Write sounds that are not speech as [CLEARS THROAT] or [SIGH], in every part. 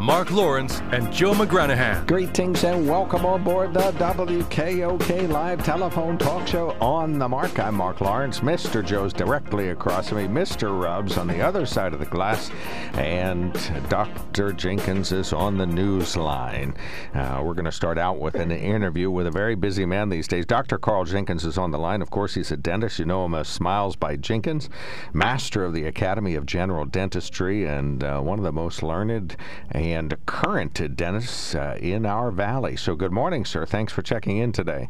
Mark Lawrence, and Joe McGranahan. Greetings and welcome on board the WKOK live telephone talk show on the mark. I'm Mark Lawrence. Mr. Joe's directly across from me. Mr. Rubs on the other side of the glass. And Dr. Jenkins is on the news line. Uh, we're going to start out with an interview with a very busy man these days. Dr. Carl Jenkins is on the line. Of course, he's a dentist. You know him as Smiles by Jenkins, master of the Academy of General Dentistry, and uh, one of the most learned and current dentists uh, in our valley. So, good morning, sir. Thanks for checking in today.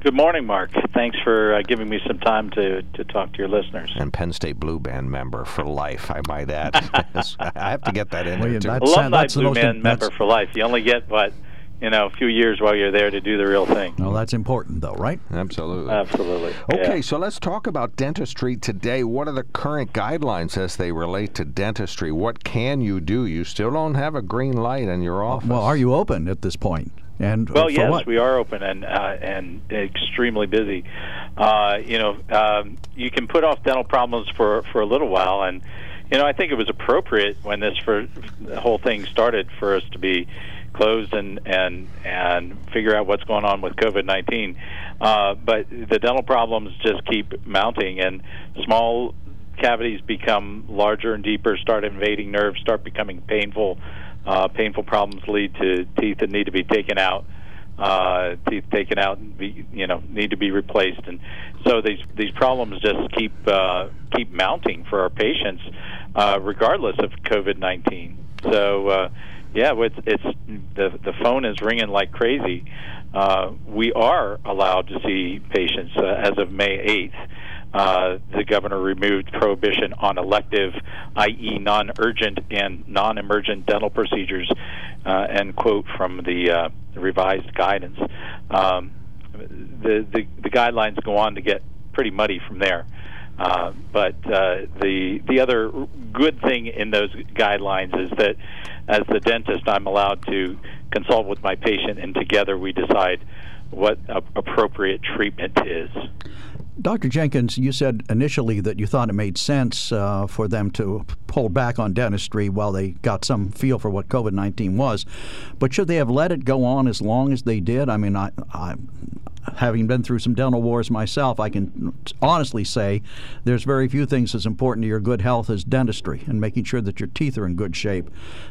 Good morning, Mark. Thanks for uh, giving me some time to, to talk to your listeners. And Penn State Blue Band member for life, I might add. [LAUGHS] [LAUGHS] I have to get that in well, there, too. That's, Alumni that's Blue Band member for life. You only get, what, you know, a few years while you're there to do the real thing. Well, that's important, though, right? Absolutely. Absolutely. Okay, yeah. so let's talk about dentistry today. What are the current guidelines as they relate to dentistry? What can you do? You still don't have a green light in your office. Well, are you open at this point? And well, yes, what? we are open and uh, and extremely busy. Uh, you know, um, you can put off dental problems for for a little while, and you know, I think it was appropriate when this for the whole thing started for us to be closed and and and figure out what's going on with COVID nineteen. Uh, but the dental problems just keep mounting, and small cavities become larger and deeper, start invading nerves, start becoming painful. Uh, painful problems lead to teeth that need to be taken out. Uh, teeth taken out, and be, you know, need to be replaced, and so these these problems just keep uh, keep mounting for our patients, uh, regardless of COVID nineteen. So uh, yeah, it's, it's the the phone is ringing like crazy. Uh, we are allowed to see patients uh, as of May eighth. Uh, the governor removed prohibition on elective, i.e., non-urgent and non-emergent dental procedures. Uh, end quote from the uh, revised guidance. Um, the, the the guidelines go on to get pretty muddy from there. Uh, but uh, the the other good thing in those guidelines is that as the dentist, I'm allowed to consult with my patient, and together we decide what appropriate treatment is. Dr. Jenkins, you said initially that you thought it made sense uh, for them to pull back on dentistry while they got some feel for what COVID 19 was. But should they have let it go on as long as they did? I mean, I, I, having been through some dental wars myself, I can honestly say there's very few things as important to your good health as dentistry and making sure that your teeth are in good shape.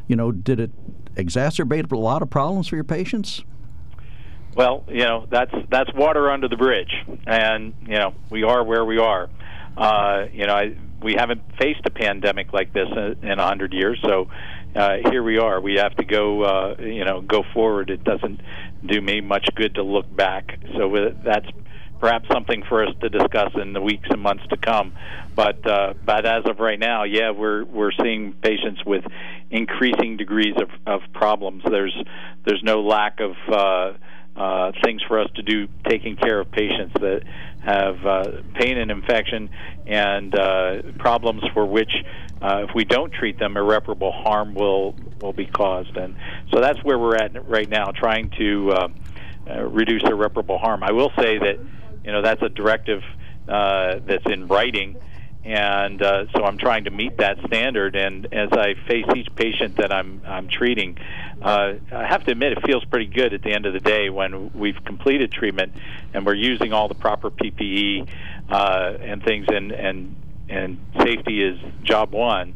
You know, did it exacerbate a lot of problems for your patients? Well, you know that's that's water under the bridge, and you know we are where we are. Uh, you know, I, we haven't faced a pandemic like this in a hundred years, so uh, here we are. We have to go, uh, you know, go forward. It doesn't do me much good to look back. So that's perhaps something for us to discuss in the weeks and months to come. But uh, but as of right now, yeah, we're we're seeing patients with increasing degrees of, of problems. There's there's no lack of uh, uh, things for us to do taking care of patients that have uh, pain and infection and uh, problems for which, uh, if we don't treat them, irreparable harm will will be caused. And so that's where we're at right now, trying to uh, uh, reduce irreparable harm. I will say that you know that's a directive uh, that's in writing and uh, so I'm trying to meet that standard. And as I face each patient that I'm I'm treating, uh, I have to admit it feels pretty good at the end of the day when we've completed treatment and we're using all the proper PPE uh, and things, and and and safety is job one.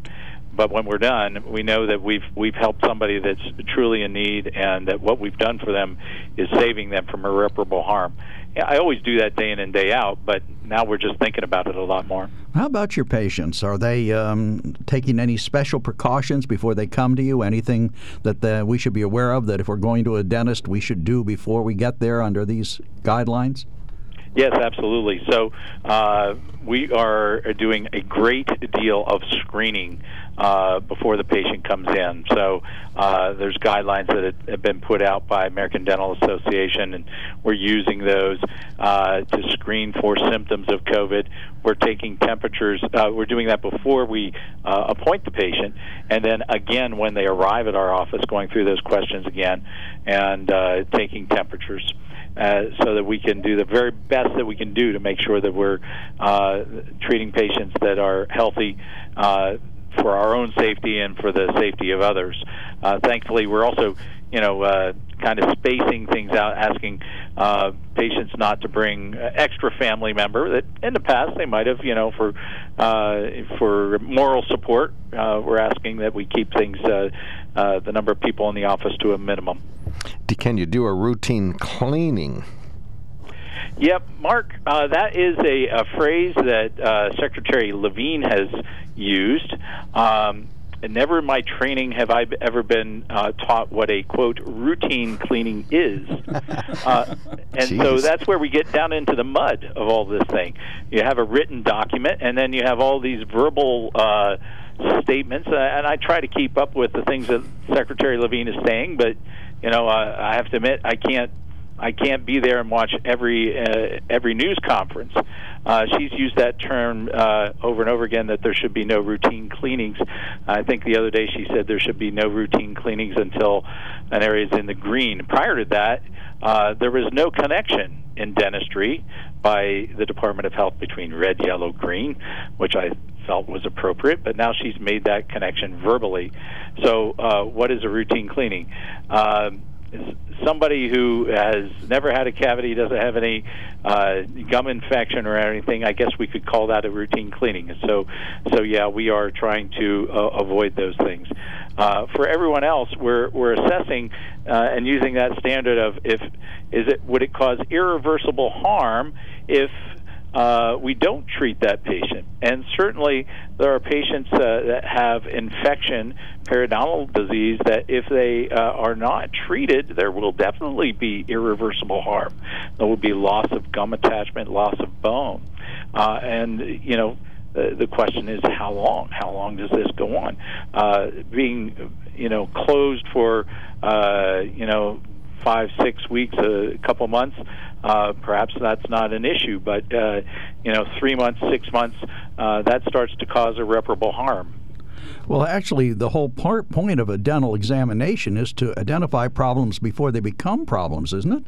But when we're done, we know that we've we've helped somebody that's truly in need, and that what we've done for them is saving them from irreparable harm. I always do that day in and day out, but now we're just thinking about it a lot more. How about your patients? Are they um, taking any special precautions before they come to you? Anything that uh, we should be aware of that if we're going to a dentist, we should do before we get there under these guidelines? Yes, absolutely. So uh, we are doing a great deal of screening uh, before the patient comes in. So uh, there's guidelines that have been put out by American Dental Association, and we're using those uh, to screen for symptoms of COVID. We're taking temperatures. Uh, we're doing that before we uh, appoint the patient, and then again when they arrive at our office, going through those questions again and uh, taking temperatures. Uh, so that we can do the very best that we can do to make sure that we're uh, treating patients that are healthy uh, for our own safety and for the safety of others. Uh, thankfully, we're also, you know, uh, kind of spacing things out, asking uh, patients not to bring extra family member that in the past they might have, you know, for uh, for moral support. Uh, we're asking that we keep things uh, uh, the number of people in the office to a minimum. Can you do a routine cleaning? Yep, Mark, uh, that is a, a phrase that uh, Secretary Levine has used. Um, never in my training have I ever been uh, taught what a quote routine cleaning is, [LAUGHS] uh, and Jeez. so that's where we get down into the mud of all this thing. You have a written document, and then you have all these verbal uh, statements, uh, and I try to keep up with the things that Secretary Levine is saying, but you know, uh, I have to admit I can't I can't be there and watch every uh, every news conference. Uh, she's used that term uh, over and over again that there should be no routine cleanings. I think the other day she said there should be no routine cleanings until an area is in the green. Prior to that, uh, there was no connection in dentistry by the Department of Health between red, yellow, green, which I felt was appropriate. But now she's made that connection verbally. So, uh, what is a routine cleaning? Uh, somebody who has never had a cavity, doesn't have any uh, gum infection or anything, I guess we could call that a routine cleaning. So, so yeah, we are trying to uh, avoid those things. Uh, for everyone else, we're we're assessing uh, and using that standard of if is it would it cause irreversible harm if uh, we don't treat that patient. And certainly, there are patients uh, that have infection, periodontal disease, that if they uh, are not treated, there will definitely be irreversible harm. There will be loss of gum attachment, loss of bone. Uh, and, you know, the, the question is how long? How long does this go on? Uh, being, you know, closed for, uh, you know, five, six weeks, a couple months, uh, perhaps that's not an issue. But uh, you know, three months, six months, uh, that starts to cause irreparable harm. Well, actually, the whole part point of a dental examination is to identify problems before they become problems, isn't it?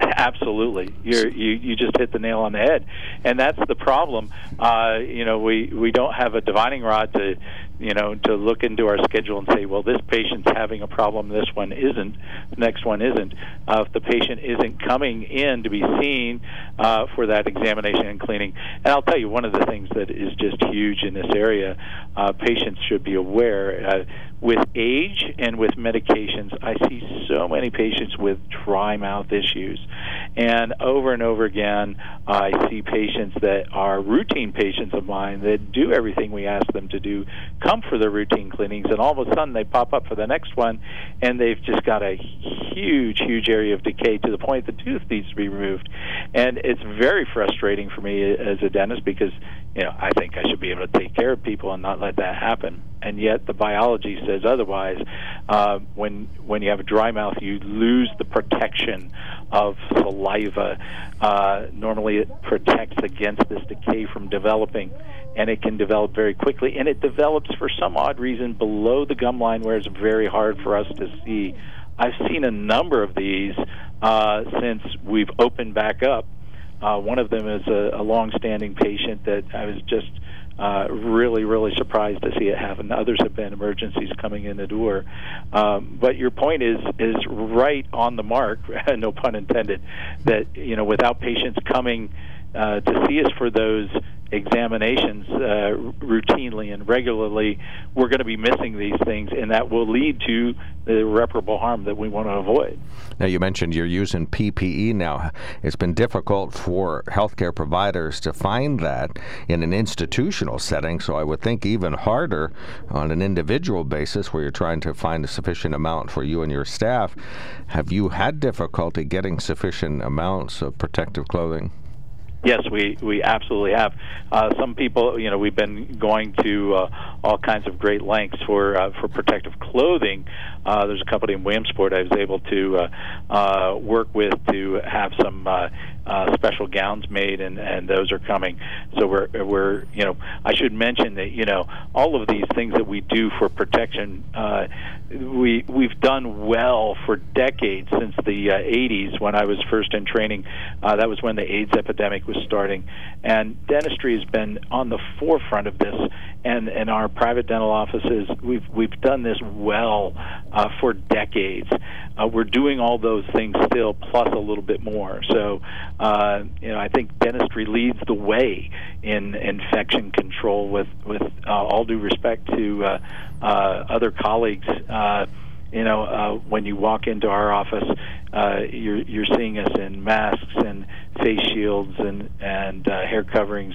Absolutely, You're, you you just hit the nail on the head, and that's the problem. Uh, you know, we we don't have a divining rod to you know, to look into our schedule and say, well, this patient's having a problem, this one isn't, the next one isn't. Uh, if the patient isn't coming in to be seen uh, for that examination and cleaning, and I'll tell you one of the things that is just huge in this area, uh, patients should be aware. Uh, with age and with medications, I see so many patients with dry mouth issues. And over and over again, I see patients that are routine patients of mine that do everything we ask them to do, come for their routine cleanings, and all of a sudden they pop up for the next one, and they've just got a huge, huge area of decay to the point the tooth needs to be removed. And it's very frustrating for me as a dentist because, you know, I think I should be able to take care of people and not let that happen and yet the biology says otherwise. Uh, when when you have a dry mouth, you lose the protection of saliva. Uh, normally, it protects against this decay from developing, and it can develop very quickly. And it develops for some odd reason below the gum line, where it's very hard for us to see. I've seen a number of these uh, since we've opened back up. Uh, one of them is a, a long-standing patient that I was just uh, really, really surprised to see it happen. Others have been emergencies coming in the door. Um, but your point is is right on the mark, [LAUGHS] no pun intended. That you know, without patients coming uh, to see us for those examinations uh, routinely and regularly, we're going to be missing these things, and that will lead to the irreparable harm that we want to avoid. Now, you mentioned you're using PPE now. It's been difficult for healthcare providers to find that in an institutional setting, so I would think even harder on an individual basis where you're trying to find a sufficient amount for you and your staff. Have you had difficulty getting sufficient amounts of protective clothing? Yes, we we absolutely have. Uh, some people, you know, we've been going to uh, all kinds of great lengths for uh, for protective clothing. Uh, there's a company in Williamsport I was able to uh, uh, work with to have some uh, uh, special gowns made, and and those are coming. So we're we're you know I should mention that you know all of these things that we do for protection, uh, we we've done well for decades since the uh, 80s when I was first in training. Uh, that was when the AIDS epidemic was starting, and dentistry has been on the forefront of this. And in our private dental offices, we've we've done this well uh, for decades. Uh, we're doing all those things still, plus a little bit more. So uh, you know, I think dentistry leads the way in infection control. With with uh, all due respect to other colleagues, uh, you know, uh, when you walk into our office, uh, you're you're seeing us in masks and face shields and and uh, hair coverings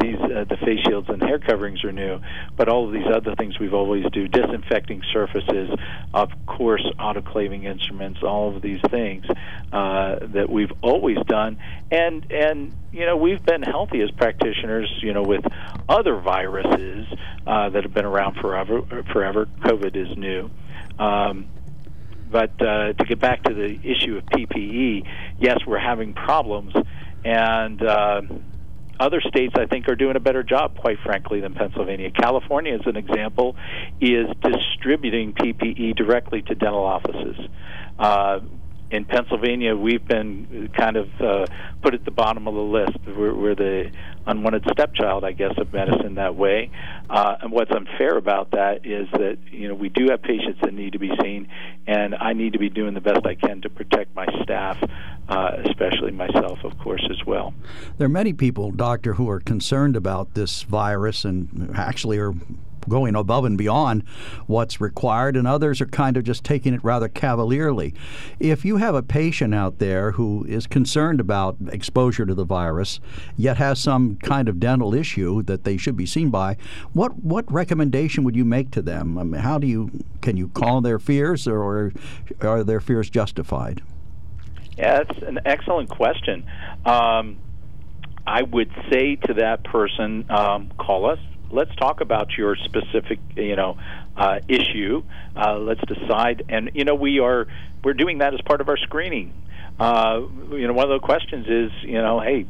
these uh, the face shields and hair coverings are new, but all of these other things we've always do disinfecting surfaces, of course, autoclaving instruments, all of these things uh, that we've always done, and and you know we've been healthy as practitioners, you know, with other viruses uh, that have been around forever. Forever, COVID is new. Um, but uh, to get back to the issue of PPE, yes, we're having problems, and uh, other states, I think, are doing a better job, quite frankly, than Pennsylvania. California, as an example, is distributing PPE directly to dental offices. Uh, in Pennsylvania, we've been kind of uh, put at the bottom of the list. We're, we're the unwanted stepchild, I guess, of medicine that way. Uh, and what's unfair about that is that you know we do have patients that need to be seen, and I need to be doing the best I can to protect my staff, uh, especially myself, of course, as well. There are many people, doctor, who are concerned about this virus and actually are going above and beyond what's required, and others are kind of just taking it rather cavalierly. If you have a patient out there who is concerned about exposure to the virus, yet has some kind of dental issue that they should be seen by, what what recommendation would you make to them? I mean, how do you can you calm their fears, or are their fears justified? Yeah, that's an excellent question. Um, I would say to that person, um, call us, let's talk about your specific, you know, uh, issue. Uh, let's decide, and you know, we are we're doing that as part of our screening. Uh, you know, one of the questions is, you know, hey,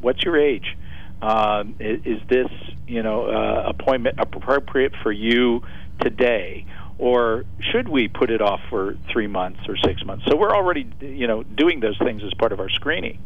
what's your age? Uh, is, is this, you know, uh, appointment appropriate for you today? Or should we put it off for three months or six months? So we're already, you know, doing those things as part of our screening.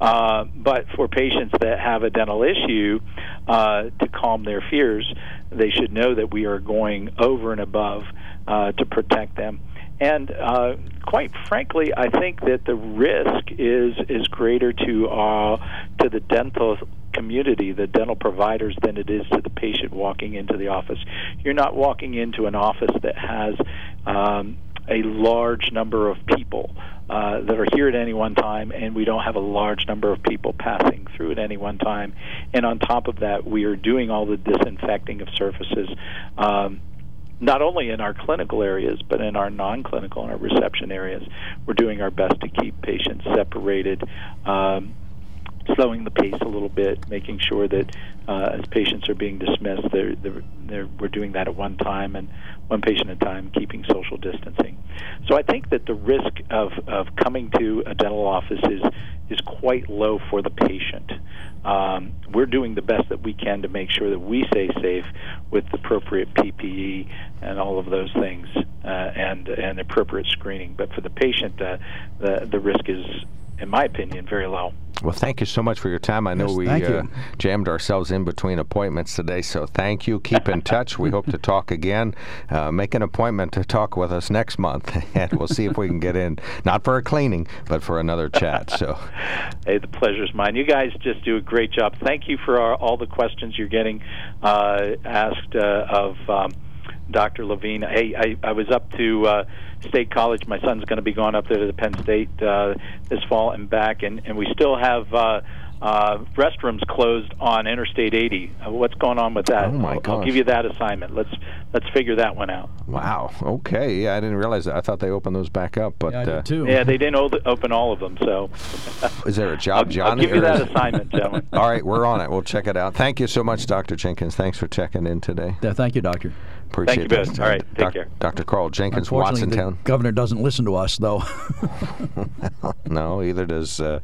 Uh, but for patients that have a dental issue, uh, to calm their fears, they should know that we are going over and above uh, to protect them. And uh, quite frankly, I think that the risk is is greater to uh, to the dental community, the dental providers, than it is to the patient walking into the office. You're not walking into an office that has um, a large number of people uh, that are here at any one time, and we don't have a large number of people passing through at any one time. And on top of that, we are doing all the disinfecting of surfaces. Um, not only in our clinical areas, but in our non clinical and our reception areas. We're doing our best to keep patients separated. Um, slowing the pace a little bit, making sure that uh, as patients are being dismissed, they're, they're, they're, we're doing that at one time and one patient at a time, keeping social distancing. So I think that the risk of, of coming to a dental office is, is quite low for the patient. Um, we're doing the best that we can to make sure that we stay safe with appropriate PPE and all of those things uh, and, and appropriate screening. But for the patient, uh, the, the risk is, in my opinion, very low. Well, thank you so much for your time. I know Yes, we uh, jammed ourselves in between appointments today, so thank you. Keep in touch. We hope to talk again. Uh, make an appointment to talk with us next month, [LAUGHS] and we'll see if we can get in, not for a cleaning, but for another chat. So, [LAUGHS] Hey, the pleasure's mine. You guys just do a great job. Thank you for our, all the questions you're getting uh, asked uh, of um, Dr. Levine. Hey, I, I was up to uh, State College. My son's going to be going up there to the Penn State uh, this fall and back, and, and we still have. Uh, uh, restrooms closed on Interstate 80. Uh, what's going on with that? Oh, my I'll, I'll give you that assignment. Let's let's figure that one out. wow. Okay. Yeah, I didn't realize that. I thought they opened those back up, but Yeah, I did uh, too. Yeah, they didn't o- open all of them, so [LAUGHS] is there a I'll, job, I'll Johnny? give you or that is- assignment, gentlemen. [LAUGHS] All right, we're on it. We'll check it out. Thank you so much, Dr. Jenkins. Thanks for checking in today. Yeah, thank you, Doctor. Appreciate you that. both. All right, take Doc- care. Dr. Carl Jenkins, Unfortunately, the Watsontown. governor doesn't listen to us, though. [LAUGHS] No, either does uh,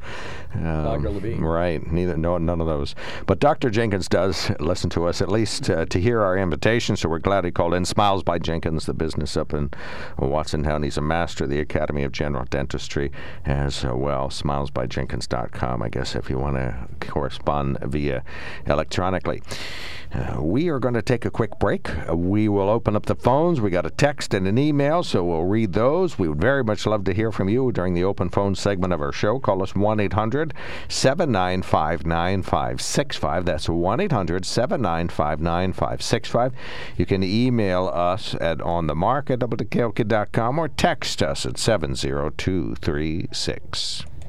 um, Dr. Levine. Right, neither, no, none of those. But Dr. Jenkins does listen to us at least uh, to hear our invitation. So we're glad he called in. Smiles by Jenkins, the business up in Watsontown. He's a master of the Academy of General Dentistry as uh, well. Smilesbyjenkins.com, I guess, if you want to correspond via electronically. Uh, we are going to take a quick break. Uh, we will open up the phones. We got a text and an email, so we'll read those. We would very much love to hear from you during the open phone segment of our show. Call us 1 800 795 9565. That's 1 800 795 9565. You can email us at onthemark at or text us at 70236.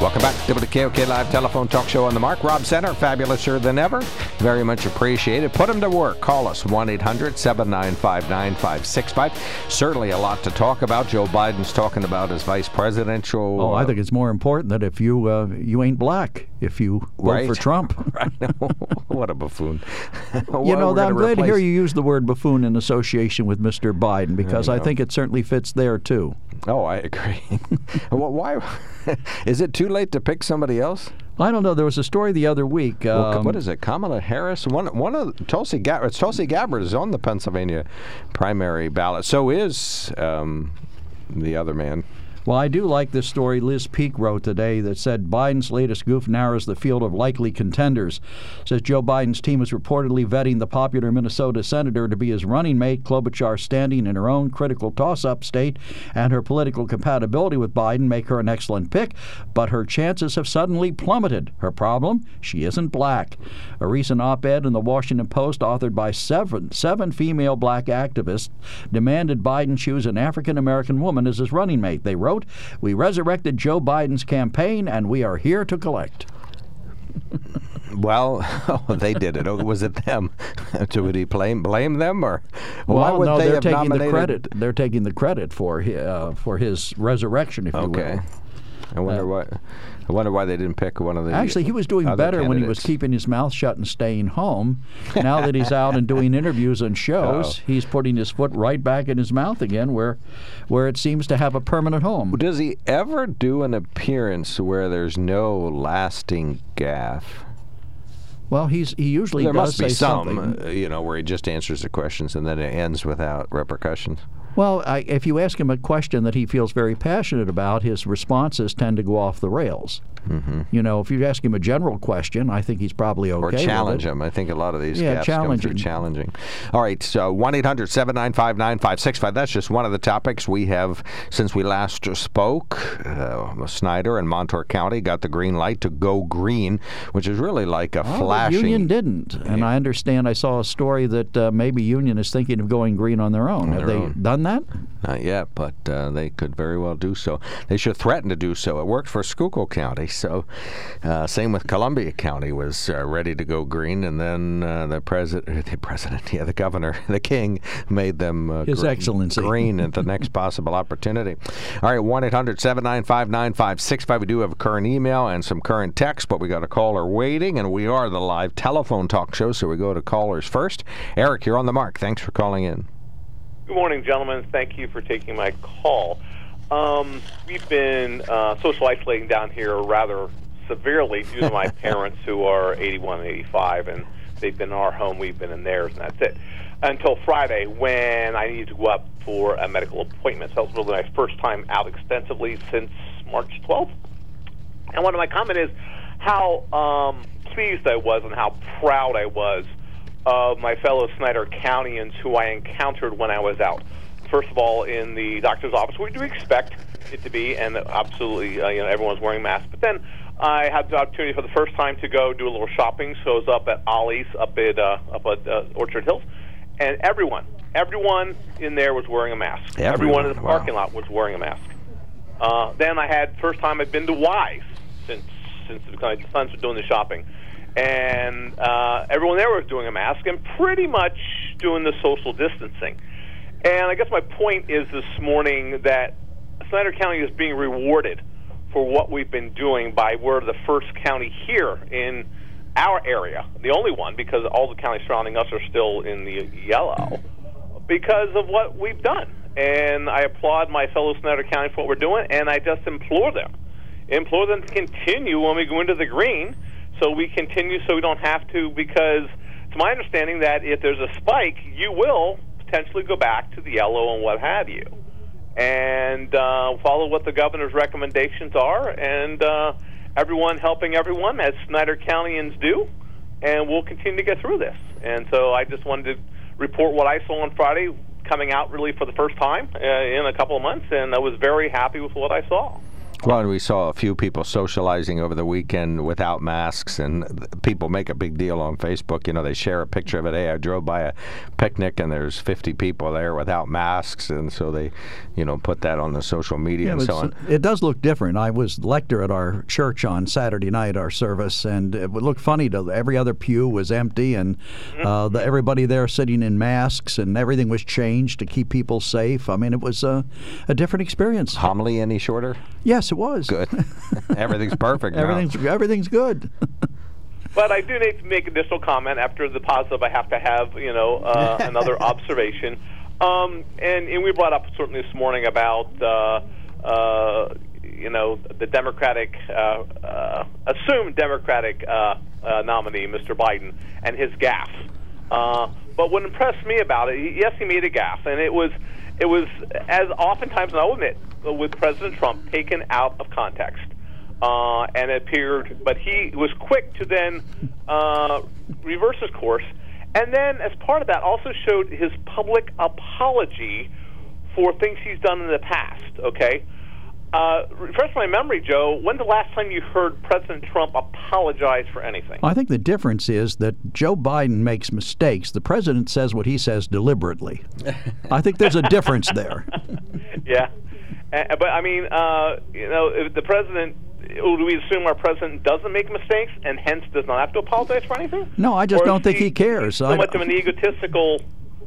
Welcome back to the KOK Live Telephone Talk Show on the Mark. Rob Center, fabulouser than ever. Very much appreciated. Put them to work. Call us 1 800 795 9565. Certainly a lot to talk about. Joe Biden's talking about his vice presidential. Oh, I uh, think it's more important that if you uh, you ain't black, if you vote Right. for Trump. [LAUGHS] [LAUGHS] what a buffoon. [LAUGHS] You know, I'm glad to hear you use the word buffoon in association with Mr. Biden because I think it certainly fits there too. Oh, I [LAUGHS] agree. well, why? [LAUGHS] is it too late to pick somebody else? I don't know. There was a story the other week. Well, um, what is it? Kamala Harris. One, one of Tulsi Gabbard. Tulsi Gabbard is on the Pennsylvania primary ballot. So is um, the other man. Well, I do like this story Liz Peek wrote today that said Biden's latest goof narrows the field of likely contenders. Says Joe Biden's team is reportedly vetting the popular Minnesota senator to be his running mate. Klobuchar standing in her own critical toss-up state and her political compatibility with Biden make her an excellent pick, but her chances have suddenly plummeted. Her problem? She isn't black. A recent op-ed in the Washington Post authored by seven, seven female black activists demanded Biden choose an African American woman as his running mate. They wrote, We resurrected Joe Biden's campaign and we are here to collect. Well, [LAUGHS] oh, they did it. Oh, was it them? [LAUGHS] would he blame blame them or why well, would no, they they're have taking nominated? the credit. They're taking the credit for hi- uh, for his resurrection, if you Okay. will. I wonder why. I wonder why they didn't pick one of the. Actually, he was doing better when he was keeping his mouth shut and staying home. Now that he's out and doing interviews and [LAUGHS] shows, Oh. he's putting his foot right back in his mouth again, where where it seems to have a permanent home. Does he ever do an appearance where there's no lasting gaffe? Well, he's he usually there does must be say some, something. uh, you know, where he just answers the questions and then it ends without repercussions. Well, I, if you ask him a question that he feels very passionate about, his responses tend to go off the rails. Mm-hmm. You know, if you ask him a general question, I think he's probably okay. Or challenge him. I think a lot of these yeah, gaps challenging. come through challenging. All right, so 1 800 795 9565. That's just one of the topics we have since we last spoke. Uh, Snyder and Montour County got the green light to go green, which is really like a Well, flashing. Union didn't, and I understand. I saw a story that uh, maybe Union is thinking of going green on their own. Have their they own. done that? Not yet, but uh, they could very well do so. They should threaten to do so. It worked for Schuylkill County, so uh, same with Columbia County was uh, ready to go green, and then uh, the president, [LAUGHS] the president, yeah, the governor, [LAUGHS] the king, made them uh, His Excellency. green at the next [LAUGHS] possible opportunity. All right, one 9565 We do have a current email and some current text, but we got a caller waiting, and we are the live telephone talk show, so we go to callers first. Eric, you're on the mark. Thanks for calling in. Good morning, gentlemen. Thank you for taking my call. Um, we've been uh, social isolating down here rather severely due to my [LAUGHS] parents who are 81 and 85, and they've been in our home, we've been in theirs, and that's it. Until Friday, when I needed to go up for a medical appointment. So that was really my first time out extensively since March 12th. And one of my comments is how um, pleased I was and how proud I was of my fellow Snyder Countyans who I encountered when I was out. First of all, in the doctor's office, we do expect it to be, and absolutely, uh, you know, everyone's wearing masks. But then I had the opportunity for the first time to go do a little shopping. So I was up at Ollie's up at uh, up at uh, Orchard Hills, and everyone, everyone in there was wearing a mask. Everyone, in the wow. parking lot was wearing a mask. Uh, then I had first time I've been to Weis since since the sons were doing the shopping, and uh, everyone there was doing a mask and pretty much doing the social distancing. And I guess my point is this morning that Snyder County is being rewarded for what we've been doing by we're the first county here in our area, the only one because all the counties surrounding us are still in the yellow because of what we've done. And I applaud my fellow Snyder County for what we're doing, and I just implore them, implore them to continue when we go into the green, so we continue, so we don't have to. Because it's my understanding that if there's a spike, you will potentially go back to the yellow and what have you, and uh, follow what the governor's recommendations are, and uh, everyone helping everyone as Snyder Countyans do, and we'll continue to get through this. And so I just wanted to report what I saw on Friday coming out really for the first time uh, in a couple of months, and I was very happy with what I saw. Well, we saw a few people socializing over the weekend without masks, and people make a big deal on Facebook. You know, they share a picture of it. Hey, I drove by a picnic and there's 50 people there without masks, and so they, you know, put that on the social media and so on. It does look different. I was lector at our church on Saturday night, our service, and it would look funny. To every other pew was empty, and uh, the, everybody there sitting in masks, and everything was changed to keep people safe. I mean, it was a, a different experience. Homily any shorter? Yes, it was. Good. [LAUGHS] Everything's perfect. now. Everything's everything's good. [LAUGHS] But I do need to make an additional comment after the positive. I have to have you know uh, [LAUGHS] another observation, um, and and we brought up certainly this morning about uh, uh, you know the Democratic uh, uh, assumed Democratic uh, uh, nominee, Mr. Biden, and his gaffe. Uh, but what impressed me about it, yes, he made a gaffe, and it was it was as oftentimes, and I'll admit, with President Trump taken out of context uh, and it appeared, but he was quick to then uh, reverse his course, and then as part of that, also showed his public apology for things he's done in the past. Okay, uh, refresh my memory, Joe. When's the last time you heard President Trump apologize for anything? I think the difference is that Joe Biden makes mistakes. The president says what he says deliberately. [LAUGHS] I think there's a difference there. [LAUGHS] yeah, uh, but I mean, uh, you know, if the president. Do we assume our president doesn't make mistakes and hence does not have to apologize for anything? No, I just Or don't think he cares. So I- much of an egotistical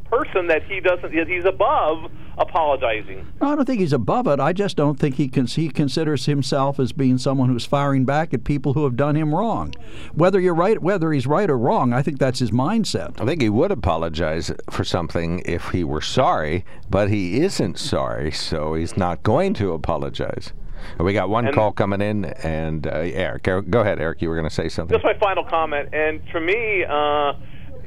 person that he doesn't. that He's above apologizing. No, I don't think he's above it. I just don't think he can. He considers himself as being someone who's firing back at people who have done him wrong. Whether you're right, whether he's right or wrong, I think that's his mindset. I think he would apologize for something if he were sorry, but he isn't sorry, so he's not going to apologize. We got one And- call coming in, and uh, Eric, go ahead, Eric. You were going to say something. Just my final comment, and for me, uh,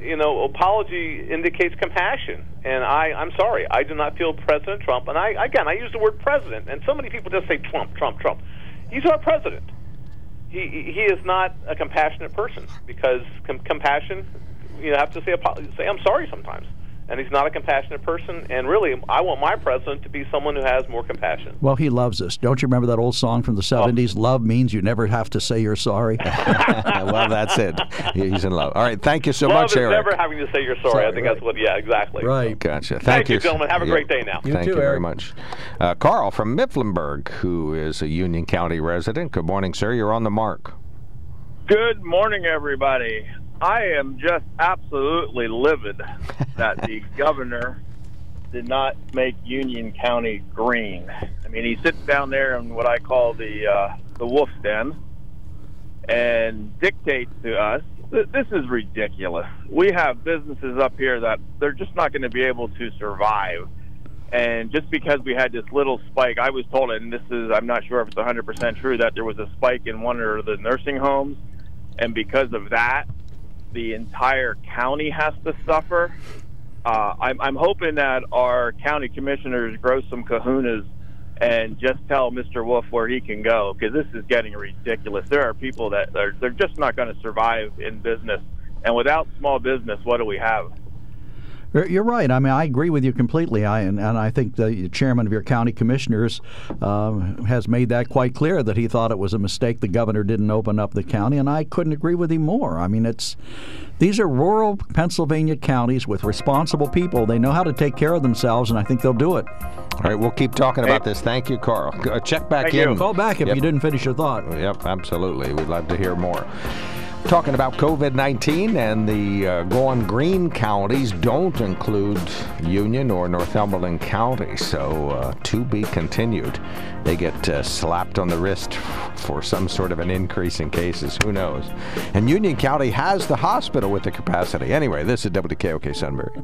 you know, apology indicates compassion, and I, I'm sorry, I do not feel President Trump. And I, again, I use the word president, and so many people just say Trump, Trump, Trump. He's our president. He he is not a compassionate person because com- compassion, you have to say say I'm sorry sometimes and he's not a compassionate person. And really, I want my president to be someone who has more compassion. Well, he loves us. Don't you remember that old song from the 70s? Oh. Love means you never have to say you're sorry. [LAUGHS] [LAUGHS] well, that's it. He's in love. All right. Thank you so love much, is Eric. never having to say you're sorry. sorry I think right. that's what, yeah, exactly. Right. Gotcha. Thank, Thank you, gentlemen. Have a great day now. You Thank too, you Eric. very much. Uh, Carl from Mifflinburg, who is a Union County resident. Good morning, sir. You're on the mark. Good morning, everybody. I am just absolutely livid that the [LAUGHS] governor did not make Union County green. I mean, he sits down there in what I call the uh, the wolf's den and dictates to us. This is ridiculous. We have businesses up here that they're just not going to be able to survive. And just because we had this little spike, I was told, and this is, I'm not sure if it's 100% true, that there was a spike in one of the nursing homes. And because of that, the entire county has to suffer. Uh, I'm, I'm hoping that our county commissioners grow some kahunas and just tell Mr. Wolf where he can go because this is getting ridiculous. There are people that are they're just not going to survive in business, and without small business, what do we have? You're right. I mean, I agree with you completely. I and, and I think the chairman of your county commissioners uh, has made that quite clear that he thought it was a mistake the governor didn't open up the county, and I couldn't agree with him more. I mean, it's these are rural Pennsylvania counties with responsible people. They know how to take care of themselves, and I think they'll do it. All right, we'll keep talking about this. Thank you, Carl. Uh, check back Thank in. You. Call back if yep. you didn't finish your thought. Yep, absolutely. We'd love to hear more talking about COVID 19, and the uh, going green counties don't include Union or Northumberland County, so uh, to be continued. They get uh, slapped on the wrist for some sort of an increase in cases. Who knows? And Union County has the hospital with the capacity. Anyway, this is WKOK Sunbury.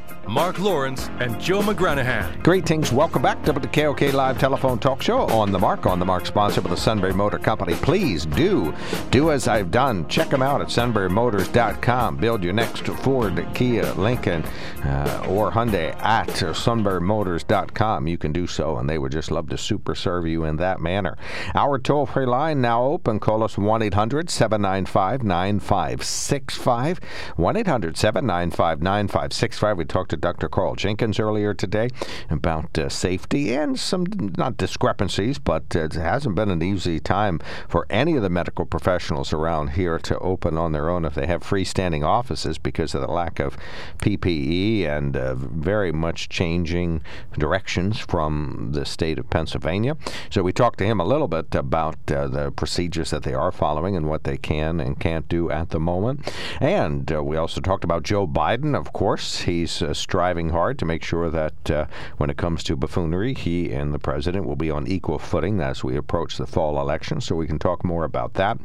Mark Lawrence, and Joe McGranahan. Greetings. Welcome back to the KOK Live Telephone Talk Show on the Mark. On the Mark, sponsored by the Sunbury Motor Company. Please do do as I've done. Check them out at sunburymotors.com. Build your next Ford, Kia, Lincoln, uh, or Hyundai at sunburymotors.com. You can do so, and they would just love to super serve you in that manner. Our toll free line now open. Call us 1 800 795 9565. 1 800 795 9565. We talked to Dr. Carl Jenkins earlier today about uh, safety and some, not discrepancies, but it hasn't been an easy time for any of the medical professionals around here to open on their own if they have freestanding offices because of the lack of PPE and uh, very much changing directions from the state of Pennsylvania. So we talked to him a little bit about uh, the procedures that they are following and what they can and can't do at the moment. And uh, we also talked about Joe Biden, of course. He's uh, striving hard to make sure that uh, when it comes to buffoonery, he and the president will be on equal footing as we approach the fall election. So we can talk more about that.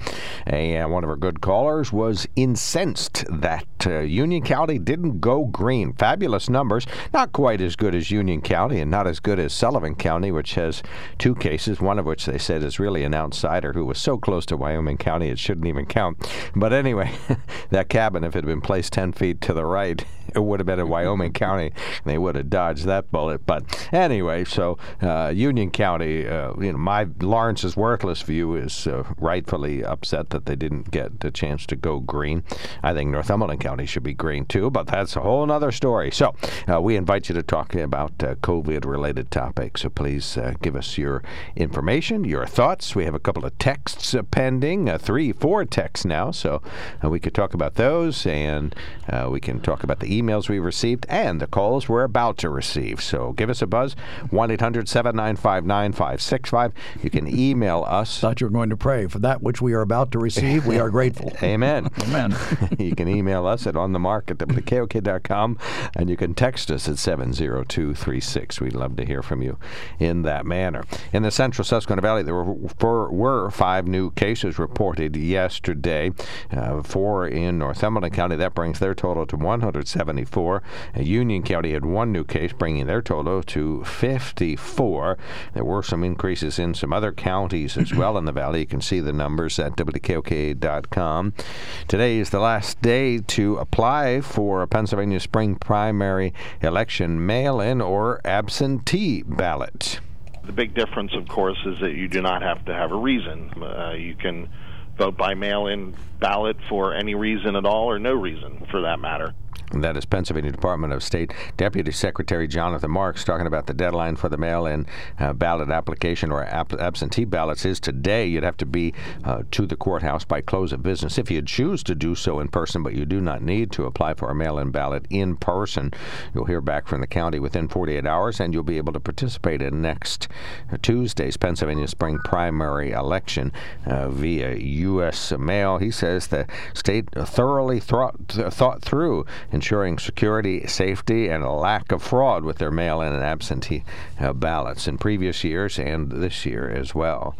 And one of our good callers was incensed that uh, Union County didn't go green. Fabulous numbers, not quite as good as Union County and not as good as Sullivan County, which has two cases, one of which they said is really an outsider who was so close to Wyoming County it shouldn't even count. But anyway, [LAUGHS] that cabin, if it had been placed 10 feet to the right, [LAUGHS] it would have been in Wyoming County. They would have dodged that bullet. But anyway, so uh, Union County, uh, you know, my Lawrence's worthless view is uh, rightfully upset that they didn't get the chance to go green. I think Northumberland County should be green too, but that's a whole other story. So uh, we invite you to talk about uh, COVID-related topics. So please uh, give us your information, your thoughts. We have a couple of texts pending, three, four texts now, so we could talk about those, and we can talk about the emails we received and the calls we're about to receive. So give us a buzz, 1 800 795 9565. You can email us. [LAUGHS] Thought you were going to pray for that which we are about to receive. We are grateful. [LAUGHS] Amen. Amen. [LAUGHS] you can email us. us at on at WKOK.com, and you can text us at 70236. We'd love to hear from you in that manner. In the central Susquehanna Valley, there were, were five new cases reported yesterday, uh, four in Northumberland County. That brings their total to 174. Union County had one new case, bringing their total to 54. There were some increases in some other counties as [CLEARS THROAT] well in the valley. You can see the numbers at WKOK.com. Today is the last day to apply for a Pennsylvania spring primary election mail in or absentee ballot. The big difference, of course, is that you do not have to have a reason. Uh, you can vote by mail in ballot for any reason at all or no reason for that matter. And that is Pennsylvania Department of State Deputy Secretary Jonathan Marks talking about the deadline for the mail-in uh, ballot application or absentee ballots is today. You'd have to be uh, to the courthouse by close of business if you choose to do so in person, but you do not need to apply for a mail-in ballot in person. You'll hear back from the county within 48 hours, and you'll be able to participate in next uh, Tuesday's Pennsylvania spring primary election uh, via U.S. mail. He says the state thoroughly thought, thought through ensuring security, safety, and a lack of fraud with their mail in and absentee uh, ballots in previous years and this year as well.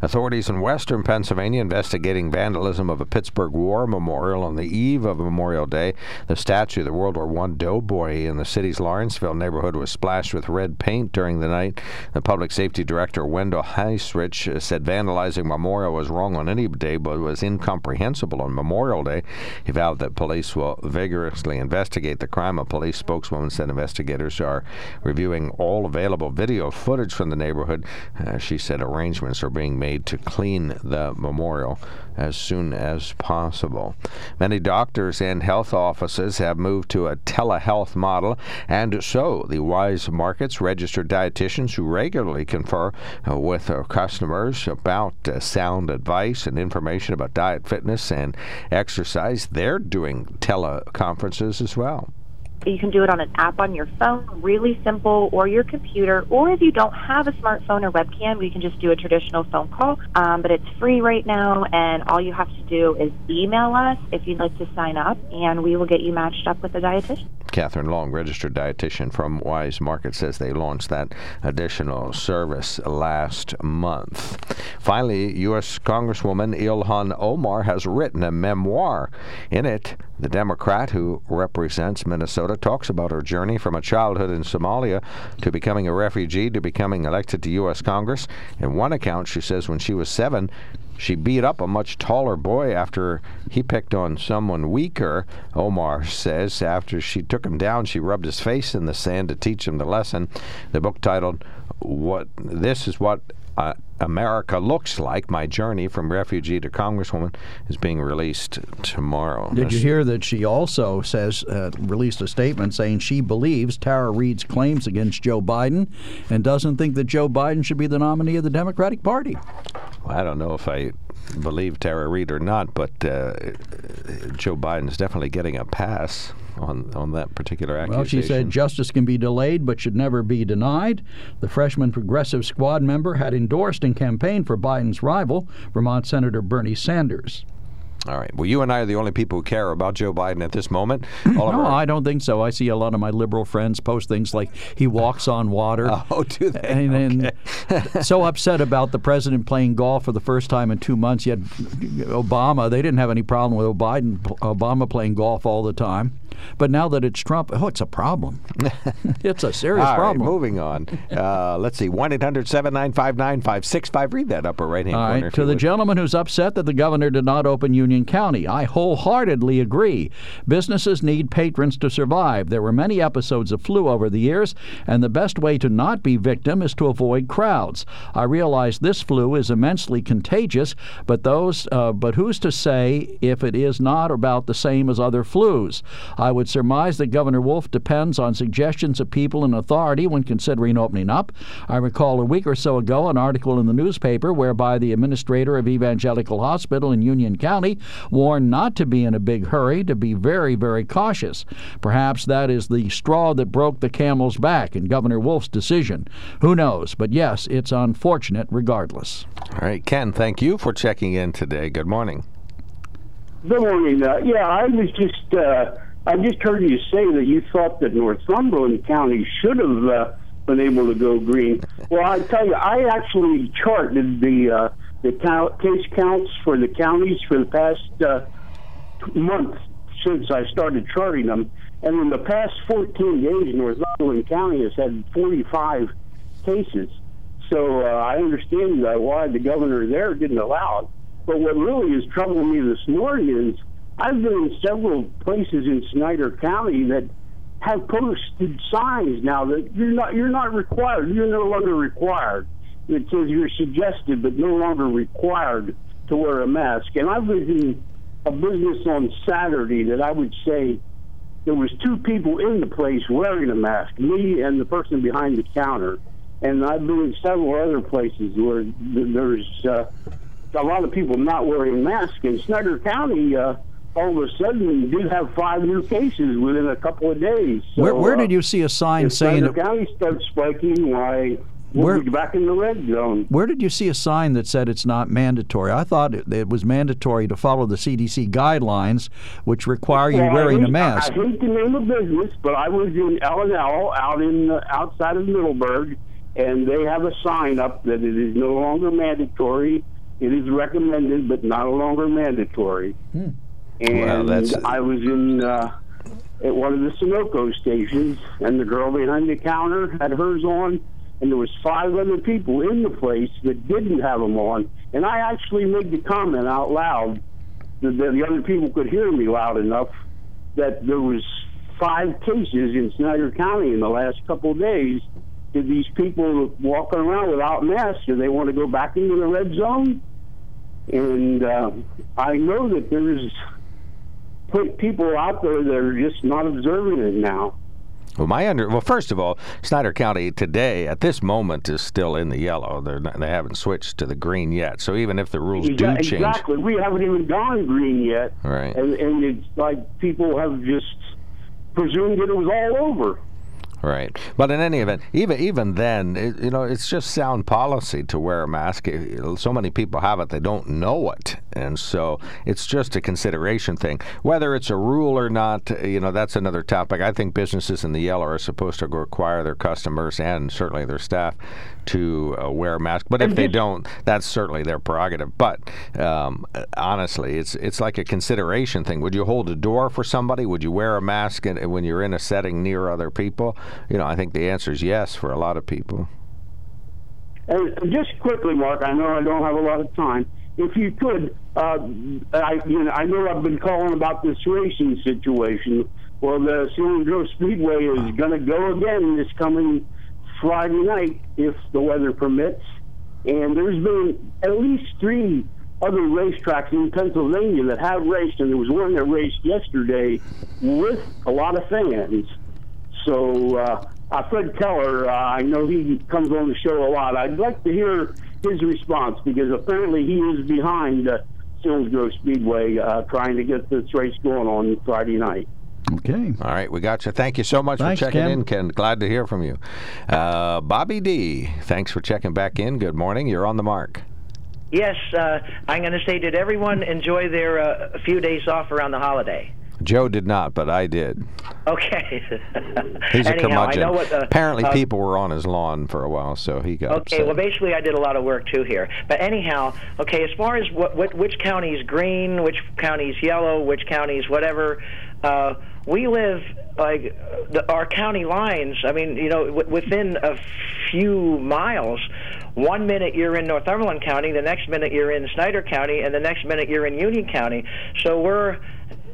Authorities in western Pennsylvania investigating vandalism of a Pittsburgh War Memorial on the eve of Memorial Day. The statue of the World War I doughboy in the city's Lawrenceville neighborhood was splashed with red paint during the night. The public safety director, Wendell Hissrich, uh, said vandalizing Memorial was wrong on any day, but was incomprehensible on Memorial Day. He vowed that police will vigorously investigate the crime. A police spokeswoman said investigators are reviewing all available video footage from the neighborhood. Uh, she said arrangements are being made to clean the memorial as soon as possible. Many doctors and health offices have moved to a telehealth model, and so the Weis Markets registered dietitians who regularly confer uh, with our customers about uh, sound advice and information about diet, fitness, and exercise. They're doing teleconferences as well. You can do it on an app on your phone, really simple, or your computer. Or if you don't have a smartphone or webcam, you can just do a traditional phone call. Um, but it's free right now, and all you have to do is email us if you'd like to sign up, and we will get you matched up with a dietitian. Catherine Long, registered dietitian from Weis Market, says they launched that additional service last month. Finally, U.S. Congresswoman Ilhan Omar has written a memoir. In it, the Democrat who represents Minnesota talks about her journey from a childhood in Somalia to becoming a refugee to becoming elected to U.S. Congress. In one account, she says when she was seven, she beat up a much taller boy after he picked on someone weaker. Omar says after she took him down, she rubbed his face in the sand to teach him the lesson. The book titled "What This Is What uh, America Looks Like My Journey from Refugee to Congresswoman is being released tomorrow. Did you hear that she also says, uh, released a statement saying she believes Tara Reade's claims against Joe Biden and doesn't think that Joe Biden should be the nominee of the Democratic Party? Well, I don't know if I believe Tara Reade or not, but uh, Joe Biden is definitely getting a pass on on that particular accusation. Well, she said justice can be delayed but should never be denied. The freshman progressive squad member had endorsed and campaigned for Biden's rival, Vermont Senator Bernie Sanders. All right. Well, you and I are the only people who care about Joe Biden at this moment. [CLEARS THROAT] No, our... I don't think so. I see a lot of my liberal friends post things like he walks on water. [LAUGHS] oh, do they? And, okay. and [LAUGHS] so upset about the president playing golf for the first time in two months. Yet Obama, they didn't have any problem with Biden, Obama playing golf all the time. But now that it's Trump, oh, it's a problem. [LAUGHS] it's a serious All problem. Right, moving on. Uh, let's see. 1 800 795 9565. Read that upper right hand corner. Right. To the would. gentleman who's upset that the governor did not open Union County, I wholeheartedly agree. Businesses need patrons to survive. There were many episodes of flu over the years, and the best way to not be victim is to avoid crowds. I realize this flu is immensely contagious, but those, uh, but who's to say if it is not about the same as other flus? I would surmise that Governor Wolf depends on suggestions of people in authority when considering opening up. I recall a week or so ago an article in the newspaper whereby the administrator of Evangelical Hospital in Union County warned not to be in a big hurry, to be very, very cautious. Perhaps that is the straw that broke the camel's back in Governor Wolf's decision. Who knows? But yes, it's unfortunate regardless. All right, Ken, thank you for checking in today. Good morning. Good morning. Uh, yeah, I was just, uh, I just heard you say that you thought that Northumberland County should have uh, been able to go green. Well, I tell you, I actually charted the uh, the count, case counts for the counties for the past uh, month since I started charting them, and in the past 14 days, Northumberland County has had 45 cases. So uh, I understand uh, why the governor there didn't allow it. But what really is troubling me this morning is I've been in several places in Snyder County that have posted signs now that you're not you're not required. You're no longer required. It says you're suggested, but no longer required to wear a mask. And I was in a business on Saturday that I would say there was two people in the place wearing a mask, me and the person behind the counter. And I've been in several other places where there's uh, a lot of people not wearing masks. In Snyder County, uh, all of a sudden, we did have five new cases within a couple of days. So, where, where uh, did you see a sign saying? Snyder County starts spiking, why we'll Where- back in the red zone? Where did you see a sign that said it's not mandatory? I thought it, it was mandatory to follow the CDC guidelines, which require you Well, I wearing a mask. I hate to name a business, but I was in L and L out in uh, outside of Middleburg, and they have a sign up that it is no longer mandatory. It is recommended, but not longer mandatory. And that's- I was in uh, at one of the Sunoco stations, and the girl behind the counter had hers on, and there was five other people in the place that didn't have them on. And I actually made the comment out loud that the, the other people could hear me loud enough that there was five cases in Snyder County in the last couple of days. Did these people walking around without masks? Do they want to go back into the red zone? And uh, I know that there's pe- people out there that are just not observing it now. Well, my under well, first of all, Snyder County today at this moment is still in the yellow. They're not, they haven't switched to the green yet. So even if the rules do change, Exactly. We haven't even gone green yet. Right. And, and it's like people have just presumed that it was all over. Right, but in any event, even even then, it, you know, it's just sound policy to wear a mask. Eh, so many people have it; they don't know it, and so it's just a consideration thing. Whether it's a rule or not, you know, that's another topic. I think businesses in the yellow are supposed to require their customers and certainly their staff to uh, wear a mask. But if they don't, that's certainly their prerogative. But um, honestly, it's it's like a consideration thing. Would you hold a door for somebody? Would you wear a mask in, when you're in a setting near other people? You know, I think the answer is yes for a lot of people. And just quickly, Mark, I know I don't have a lot of time. If you could, uh, I, you know, I know I've been calling about this racing situation. Well, the San Speedway is going to go again this coming Friday night if the weather permits. And there's been at least three other racetracks in Pennsylvania that have raced, and there was one that raced yesterday with a lot of fans. So, uh, uh, Fred Keller, uh, I know he comes on the show a lot. I'd like to hear his response because apparently he is behind uh, Selinsgrove Speedway uh, trying to get this race going on Friday night. Okay. All right, we got you. Thank you so much Thanks, for checking Ken. in, Ken. Glad to hear from you. Uh, Bobby D, thanks for checking back in. Good morning. You're on the mark. Yes, uh, I'm going to say, did everyone enjoy their uh, few days off around the holiday? Joe did not, but I did. Okay. [LAUGHS] He's a Anyhow, I curmudgeon. know what the, Apparently, uh, people were on his lawn for a while, so he got Okay, upset. well, basically, I did a lot of work too here. But anyhow, okay, as far as what, what which county's green, which county's yellow, which county's whatever, uh, we live like the, our county lines. I mean, you know, w- within a few miles. One minute you're in Northumberland County, the next minute you're in Snyder County, and the next minute you're in Union County. So we're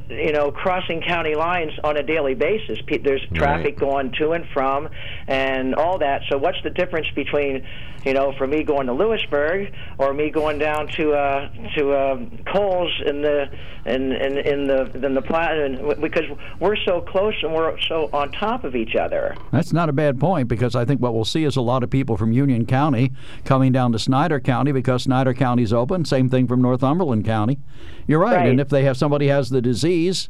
you know, crossing county lines on a daily basis. There's traffic going to and from, and all that. So, what's the difference between, you know, for me going to Lewisburg or me going down to uh, to uh, Coles in the in in, in the in the plat? Because we're so close and we're so on top of each other. That's not a bad point because I think what we'll see is a lot of people from Union County coming down to Snyder County because Snyder County's open. Same thing from Northumberland County. You're right. Right. And if they have somebody has the disease,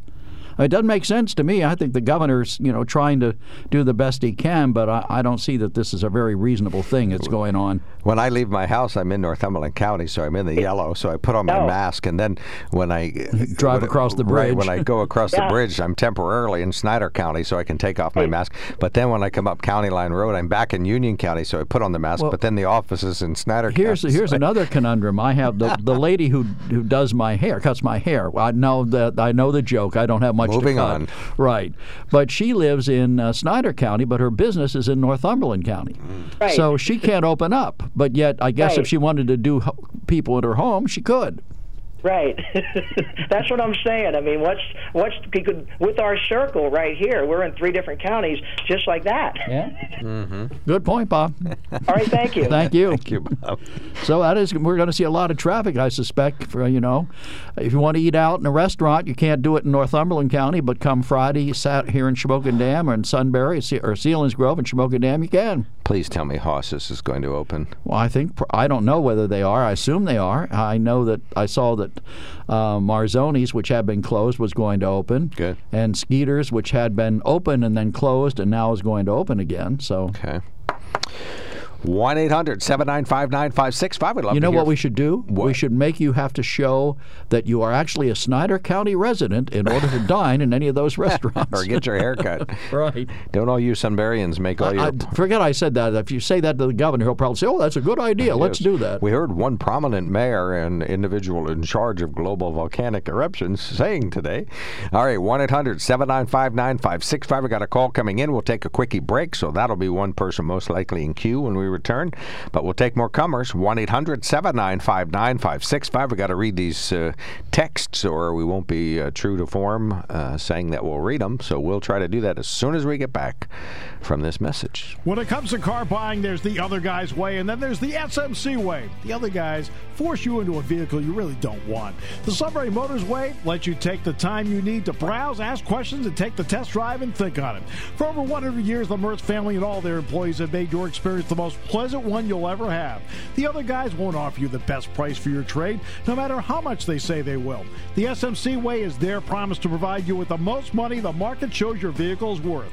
It doesn't make sense to me. I think the governor's, you know, trying to do the best he can, but I, I don't see that this is a very reasonable thing that's going on. When I leave my house, I'm in Northumberland County, so I'm in the yellow. So I put on my Oh. mask, and then when I [LAUGHS] Drive when- across the right, bridge. when I go across [LAUGHS] Yeah. the bridge, I'm temporarily in Snyder County, so I can take off my mask. But then when I come up County Line Road, I'm back in Union County, so I put on the mask. Well, but then the office is in Snyder Here's County. here's so I- another conundrum. I have the, the [LAUGHS] lady who who does my hair, cuts my hair. I know that I know the joke. I don't have much Moving to cut. on. Right, but she lives in uh, Snyder County, but her business is in Northumberland County. Right. So she can't open up. But yet, I guess if she wanted to do ho- people in her home, she could. Right. [LAUGHS] That's what I'm saying. I mean, what's what's because with our circle right here, we're in three different counties, just like that. Yeah. Mm-hmm. Good point, Bob. [LAUGHS] All right. Thank you. Thank you. Thank you, Bob. So that is, we're going to see a lot of traffic, I suspect. For you know, if you want to eat out in a restaurant, you can't do it in Northumberland County, but come Friday, sat here in Shamokin Dam or in Sunbury or Selinsgrove in Shamokin Dam, you can. Please tell me Hoss's is going to open. Well, I think I don't know whether they are. I assume they are. I know that I saw that uh, Marzoni's, which had been closed, was going to open. Good. And Skeeters, which had been open and then closed, and now is going to open again. So. Okay. 1 800 795 9565. We'd love You know what we should do? We should make you have to show that you are actually a Snyder County resident in order to [LAUGHS] dine in any of those restaurants. or get your hair cut. [LAUGHS] right. Don't all you Sunburians make all your. I, forget I said that. If you say that to the governor, he'll probably say, "Oh, that's a good idea. Let's Yes. do that." We heard one prominent mayor and individual in charge of global volcanic eruptions saying today. All right, 1 800 795 9565. We got a call coming in. We'll take a quickie break, so that'll be one person most likely in queue when we return. But we'll take more comers. 1 800 795 9565. we got to read these uh, texts or we won't be uh, true to form uh, saying that we'll read them. So we'll try to do that as soon as we get back from this message. When it comes to car buying, there's the other guy's way, and then there's the SMC way. The other guys force you into a vehicle you really don't want. The Sunbury Motors way lets you take the time you need to browse, ask questions, and take the test drive and think on it. For over 100 years, the Mertz family and all their employees have made your experience the most pleasant one you'll ever have. The other guys won't offer you the best price for your trade, no matter how much they say they will. The SMC way is their promise to provide you with the most money the market shows your vehicle is worth.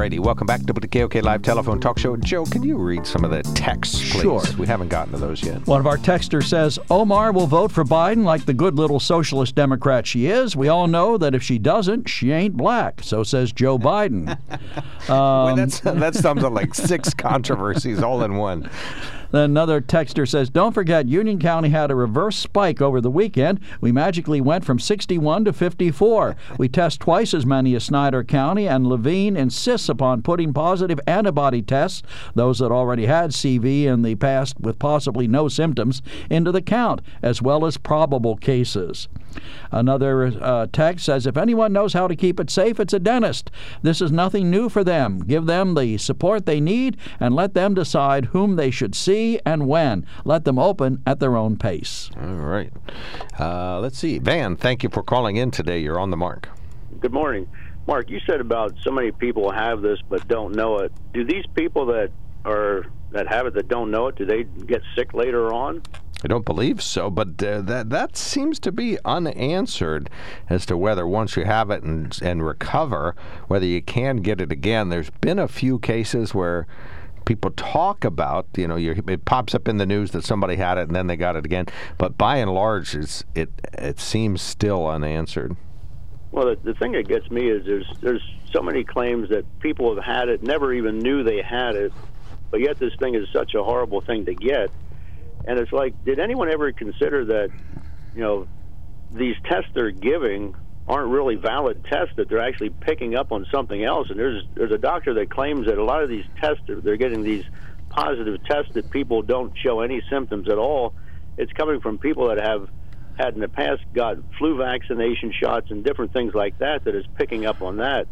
Alrighty, welcome back to the KOK Live Telephone Talk Show. Joe, can you read some of the texts, please? Sure. We haven't gotten to those yet. One of our texters says Omar will vote for Biden like the good little socialist Democrat she is. We all know that if she doesn't, she ain't black. So says Joe [LAUGHS] Biden. Um, that's, that sums up like six [LAUGHS] controversies all in one. Then another texter says, Don't forget, Union County had a reverse spike over the weekend. We magically went from 61 to 54. We test twice as many as Snyder County, and Levine insists upon putting positive antibody tests, those that already had CV in the past with possibly no symptoms, into the count, as well as probable cases. Another uh, text says, If anyone knows how to keep it safe, it's a dentist. This is nothing new for them. Give them the support they need and let them decide whom they should see and when. Let them open at their own pace. All right. Uh, let's see. Van, thank you for calling in today. You're on the mark. Good morning. Mark, you said about so many people have this but don't know it. Do these people that are that have it that don't know it, do they get sick later on? I don't believe so, but uh, that that seems to be unanswered as to whether once you have it and and recover, whether you can get it again. There's been a few cases where people talk about, you know, it pops up in the news that somebody had it and then they got it again, but by and large, it's it it seems still unanswered. Well, the, the thing that gets me is there's there's so many claims that people have had it, never even knew they had it, but yet this thing is such a horrible thing to get. And it's like, did anyone ever consider that, you know, these tests they're giving aren't really valid tests that they're actually picking up on something else? And there's there's a doctor that claims that a lot of these tests they're getting these positive tests that people don't show any symptoms at all. It's coming from people that have had in the past got flu vaccination shots and different things like that that is picking up on that.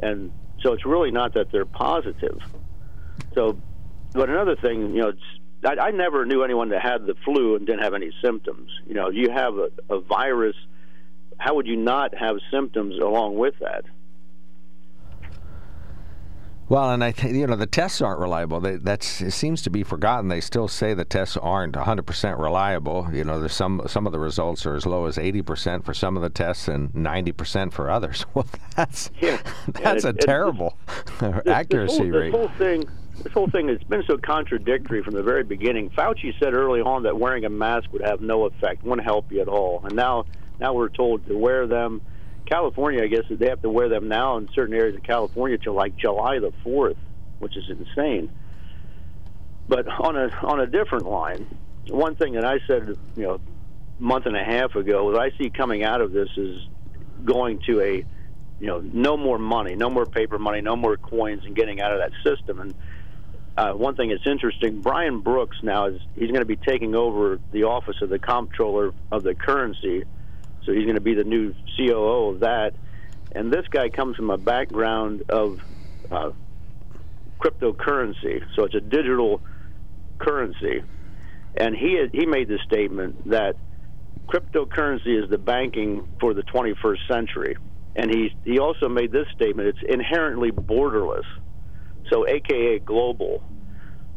And so it's really not that they're positive. So, but another thing, you know, I, I never knew anyone that had the flu and didn't have any symptoms. You know, you have a, a virus. How would you not have symptoms along with that? Well, and I think you know the tests aren't reliable. They, that's it seems to be forgotten. They still say the tests aren't 100% reliable. You know, there's some some of the results are as low as 80% for some of the tests and 90% for others. [LAUGHS] Well, that's yeah, [LAUGHS] that's yeah, a it, terrible it, accuracy this whole, rate. This whole thing, this whole thing has been so contradictory from the very beginning. Fauci said early on that wearing a mask would have no effect, wouldn't help you at all, and now now we're told to wear them. California, I guess, they have to wear them now in certain areas of California till like July the fourth, which is insane. But on a on a different line, one thing that I said, you know, a month and a half ago, that I see coming out of this is going to a, you know, no more money, no more paper money, no more coins, and getting out of that system. And uh, one thing that's interesting, Brian Brooks now is he's going to be taking over the office of the comptroller of the currency so he's going to be the new COO of that. And this guy comes from a background of uh, cryptocurrency, so it's a digital currency. And he had, he made the statement that cryptocurrency is the banking for the 21st century. And he he also made this statement: it's inherently borderless, so AKA global.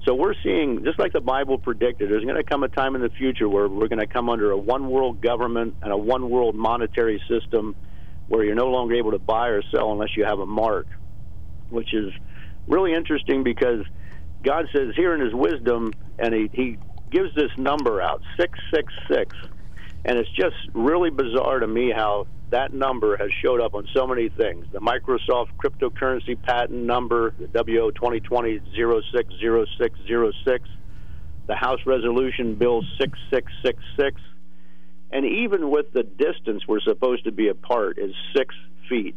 So we're seeing, just like the Bible predicted, there's going to come a time in the future where we're going to come under a one world government and a one world monetary system where you're no longer able to buy or sell unless you have a mark, which is really interesting because God says here in His wisdom, and He, he gives this number out, 666. And it's just really bizarre to me how that number has showed up on so many things. The Microsoft cryptocurrency patent number, the WO 2020 060606, the House Resolution Bill 6666, and even with the distance we're supposed to be apart is six feet.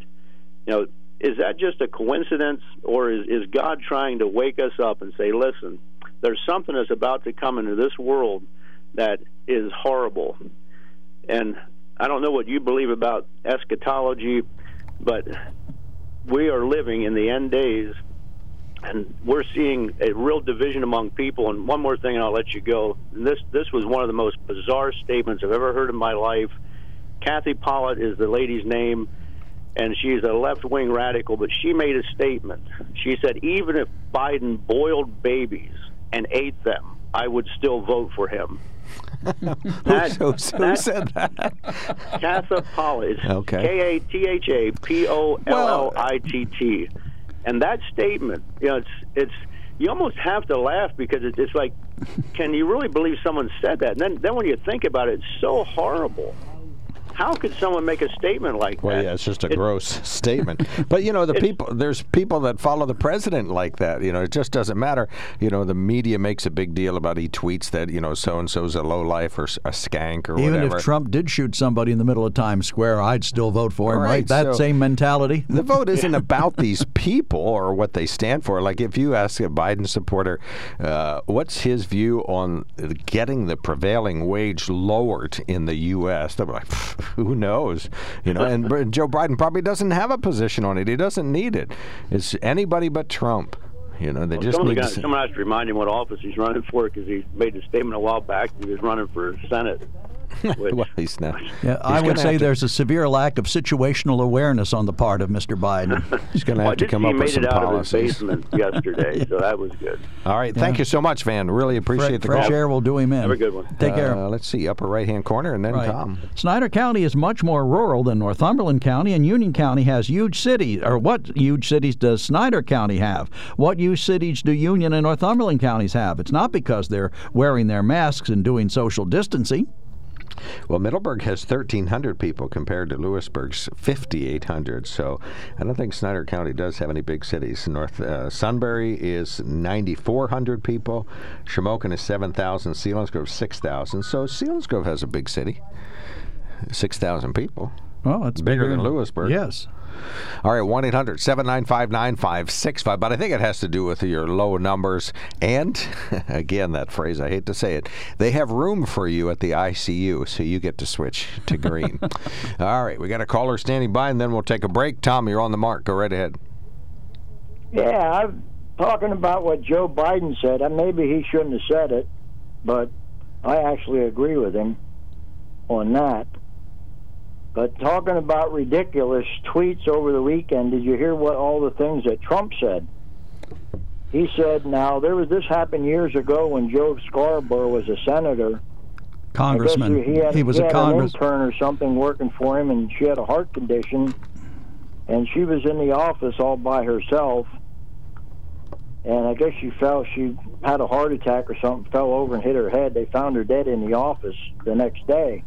You know, is that just a coincidence, or is, is God trying to wake us up and say, listen, there's something that's about to come into this world that is horrible? And I don't know what you believe about eschatology, but we are living in the end days, and we're seeing a real division among people. And one more thing, and I'll let you go. This this was one of the most bizarre statements I've ever heard in my life. Katha Pollitt is the lady's name, and she's a left wing radical. But she made a statement. She said, even if Biden boiled babies and ate them, I would still vote for him. That, who, who that- said that? Katha Pollitt. Okay. K A T H A P O L L I T T. And that statement, you know, it's it's you almost have to laugh because it, it's like, can you really believe someone said that? And then then when you think about it, it's so horrible. How could someone make a statement like Well, that? Well, yeah, it's just a It- gross [LAUGHS] statement. But you know, the people there's people that follow the president like that. You know, it just doesn't matter. You know, the media makes a big deal about he tweets that you know so and so's a low life or a skank or Even whatever. Even if Trump did shoot somebody in the middle of Times Square, I'd still vote for him, right? Right, That so- same mentality. the vote [LAUGHS] isn't about [LAUGHS] these people or what they stand for. Like if you ask a Biden supporter, uh, what's his view on getting the prevailing wage lowered in the U.S., they'll be like, "Pff, [LAUGHS] who knows? You know, and Joe Biden probably doesn't have a position on it. He doesn't need it. It's anybody but Trump. You know, they Well, just someone, need got, to. someone has to remind him what office he's running for because he made a statement a while back. He was running for Senate. [LAUGHS] Which, well, he's not. Yeah, I would say to- there's a severe lack of situational awareness on the part of Mr. Biden. [LAUGHS] He's going to well, have to did come up he with made some it out policies. of his basement [LAUGHS] yesterday, so that was good. All right, thank you so much, Van. Really appreciate the Fresh call. air will do him in. Have a good one. Take care. Uh, let's see, upper right hand corner, and then Right. Tom. Snyder County is much more rural than Northumberland County, and Union County has huge cities. Or what huge cities does Snyder County have? What huge cities do Union and Northumberland counties have? It's not because they're wearing their masks and doing social distancing. Well, Middleburg has 1,300 people compared to Lewisburg's 5,800. So I don't think Snyder County does have any big cities. North uh, Sunbury is 9,400 people. Shamokin is 7,000. Selinsgrove 6,000. So Selinsgrove has a big city, 6,000 people. Oh, it's bigger, bigger than Lewisburg. Yes. All right, 1 800 795 9565. But I think it has to do with your low numbers. And, [LAUGHS] again, that phrase, I hate to say it, they have room for you at the ICU, so you get to switch to green. [LAUGHS] All right, we got a caller standing by, and then we'll take a break. Tom, you're on the mark. Go right ahead. Yeah, I'm talking about what Joe Biden said. And maybe he shouldn't have said it, but I actually agree with him on that. But talking about ridiculous tweets over the weekend, did you hear what all the things that Trump said? He said, "Now there was this happened years ago when Joe Scarborough was a senator. Congressman. He, had, he was he a had congress. an intern or something working for him, and she had a heart condition, and she was in the office all by herself. And I guess she fell. She had a heart attack or something, fell over and hit her head. They found her dead in the office the next day.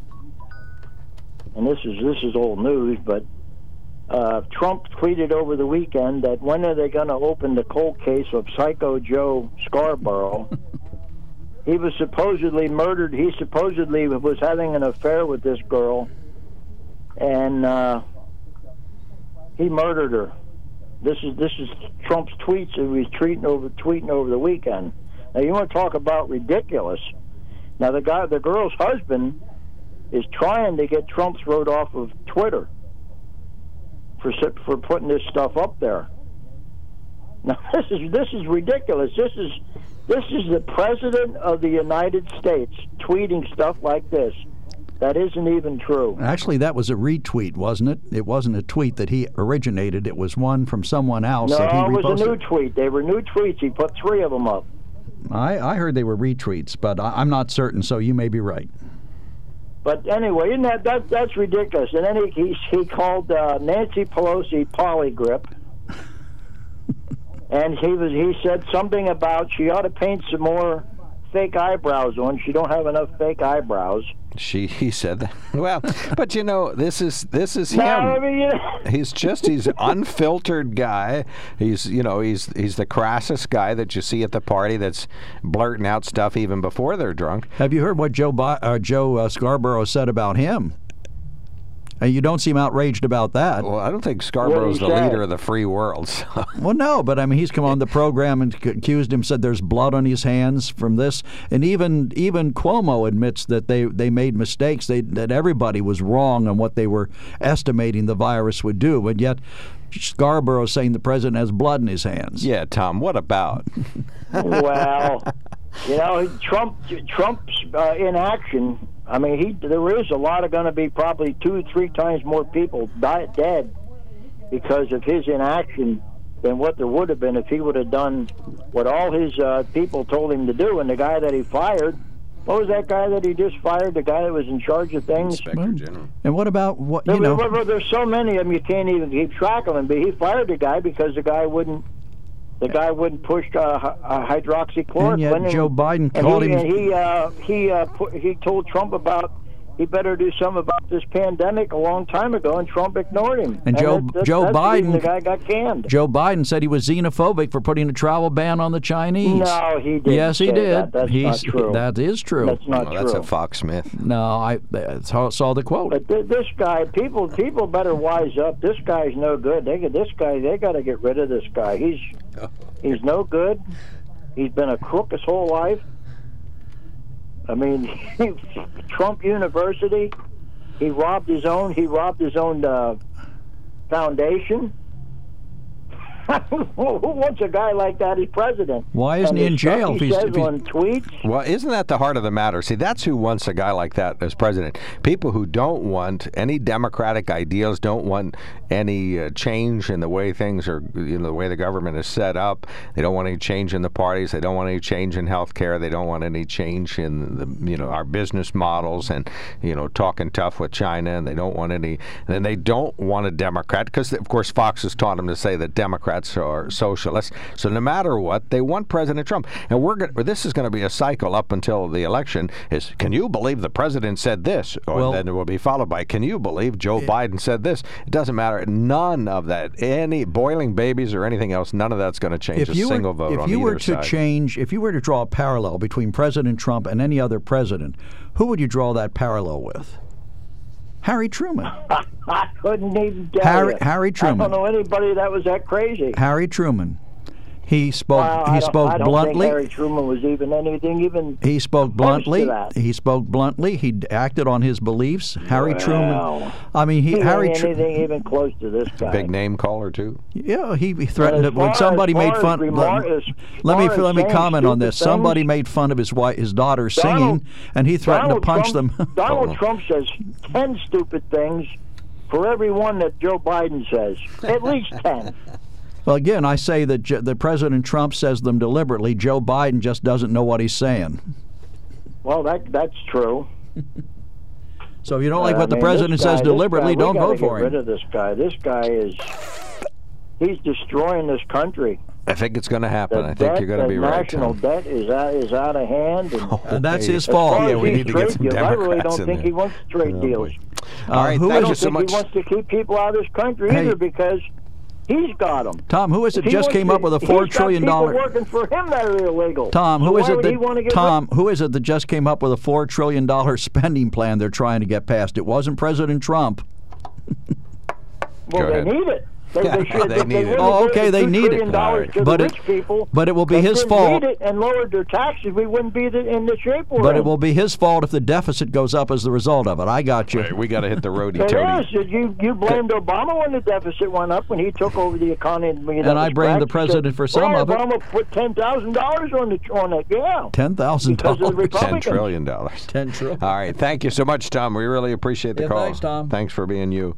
And this is this is old news, but uh, Trump tweeted over the weekend that when are they going to open the cold case of Psycho Joe Scarborough? [LAUGHS] he was supposedly murdered. He supposedly was having an affair with this girl, and uh, he murdered her. This is this is Trump's tweets that he was tweeting over tweeting over the weekend. Now you want to talk about ridiculous? Now the guy, the girl's husband, is trying to get Trump's wrote off of Twitter for for putting this stuff up there. [LAUGHS] Now this is this is ridiculous. This is this is the president of the United States tweeting stuff like this. That isn't even true. Actually, that was a retweet, wasn't it? It wasn't a tweet that he originated. It was one from someone else No, that he it was reposted. a new tweet. They were new tweets. He put three of them up. I, I heard they were retweets, but I, I'm not certain, so you may be right. But anyway, isn't that, that that's ridiculous? And then he he, he called uh, Nancy Pelosi polygrip, [LAUGHS] and he was he said something about she ought to paint some more fake eyebrows on. She don't have enough fake eyebrows. She he said that. [LAUGHS] Well, but you know, this is this is him. No, I mean, you know, [LAUGHS] He's just he's an unfiltered guy. He's you know he's he's the crassest guy that you see at the party that's blurting out stuff even before they're drunk. Have you heard what Joe Bi- uh, Joe uh, Scarborough said about him? And you don't seem outraged about that. Well, I don't think Scarborough's the say? leader of the free world. [LAUGHS] so- Well, no, but I mean, he's come on the program and accused him, said there's blood on his hands from this, and even even Cuomo admits that they, they made mistakes. They that everybody was wrong on what they were estimating the virus would do, but yet Scarborough saying the president has blood in his hands. Yeah, Tom. What about? well, [LAUGHS] you know, Trump Trump's uh, inaction. I mean, he there is a lot of going to be probably two, three times more people die, dead because of his inaction than what there would have been if he would have done what all his uh, people told him to do. And the guy that he fired, what was that guy that he just fired? The guy that was in charge of things. Inspector General. And what about what There- you know? there- there- there's so many of them you can't even keep track of them. But he fired the guy because the guy wouldn't. The guy wouldn't push uh, uh, hydroxychloroquine. And yet Joe Biden and called he, him- And he uh, he uh, put, he told Trump about he better do something about this pandemic a long time ago, and Trump ignored him. And Joe- that- that- Joe that's Biden- the guy got canned. Joe Biden said he was xenophobic for putting a travel ban on the Chinese. No, he didn't Yes, he say did. that. That's He's, not true. That is true. That's not Well, that's a Fox Smith. No, I I saw the quote. But th- this guy, people, people better wise up. This guy's no good. They get this guy. They got to get rid of this guy. He's oh. he's no good. He's been a crook his whole life. I mean, [LAUGHS] Trump University. He robbed his own. He robbed his own uh, foundation. [LAUGHS] Who wants a guy like that as president? Why isn't And he in jail if He he's- says if he's- on tweets. Well, isn't that the heart of the matter? See, that's who wants a guy like that as president. People who don't want any democratic ideals, don't want any uh, change in the way things are, you know, the way the government is set up. They don't want any change in the parties. They don't want any change in health care. They don't want any change in the, you know, our business models and, you know, talking tough with China. And they don't want any. And they don't want a Democrat because, of course, Fox has taught them to say that Democrats are socialists. So no matter what, they want President Trump. And we're going this is going to be a cycle up until the election. Is can you believe the president said this? Oh, or Well- then it will be followed by can you believe Joe Biden said this? It doesn't matter. None of that, any boiling babies or anything else, none of that's going to change if a you single were, vote if on you were to side. change, if you were to draw a parallel between President Trump and any other president, who would you draw that parallel with? Harry Truman. [LAUGHS] I couldn't even tell Harry- you. Harry Truman. I don't know anybody that was that crazy. Harry Truman. He spoke. Well, I he don't- spoke I don't bluntly. Think Harry Truman was even anything even. He spoke bluntly. that. He spoke bluntly. He acted on his beliefs. Harry Truman. I mean, he, he Harry. ain't Tru- anything even close to this guy. Big name caller too. yeah, he, he threatened it when somebody as made fun. remar- let, as let me let me comment on this. stupid Somebody made fun of his wife, his daughter Donald- singing, and he threatened Donald to punch Trump, them. [LAUGHS] Donald. Trump says ten stupid things for every one that Joe Biden says. At least ten. Well, again, I say that J- that President Trump says them deliberately. Joe Biden just doesn't know what he's saying. Well, that that's true. So if you don't like I what the mean, president this says deliberately, guy, don't vote for get him. Rid of this guy. This guy is. He's destroying this country. I think it's going to happen. The I think debt, you're going to be right. national Tom. debt is out, is out of hand, and, [LAUGHS] And that's his fault. Yeah, we need to get some deals, I really Democrats don't in think there. he wants trade Oh, deals. Uh, All right, who I thank don't you so much. he wants to keep people out of this country Hey. either because he's got them. Tom, who is it just came up with a four trillion He's got dollar? people working for him that are illegal. Tom, So who is why it would he wanna that get Tom, who is it that just came up with a four trillion dollar [LAUGHS] spending plan they're trying to get passed? It wasn't President Trump. Well, Go they ahead. need it. They, Yeah, they [LAUGHS] should. they if need they it. would've Oh, okay, they need it. trillion dollars to But the it- rich people, but it will be his fault. Need it and lowered their taxes, we wouldn't be the, in the shape we're But in. it will be his fault if the deficit goes up as the result of it. I got you. Hey, we got to hit the roadie It toady. You you blamed Obama when the deficit went up when he took over the economy. You know, And I was blame the cracked. president for some well, of it. Obama put ten thousand dollars on the on it. Yeah. Ten thousand Because of the dollars. Republicans. Ten trillion dollars. Ten trillion. All right, thank you so much, Tom. We really appreciate the Yeah, call. thanks, Tom. Thanks for being you.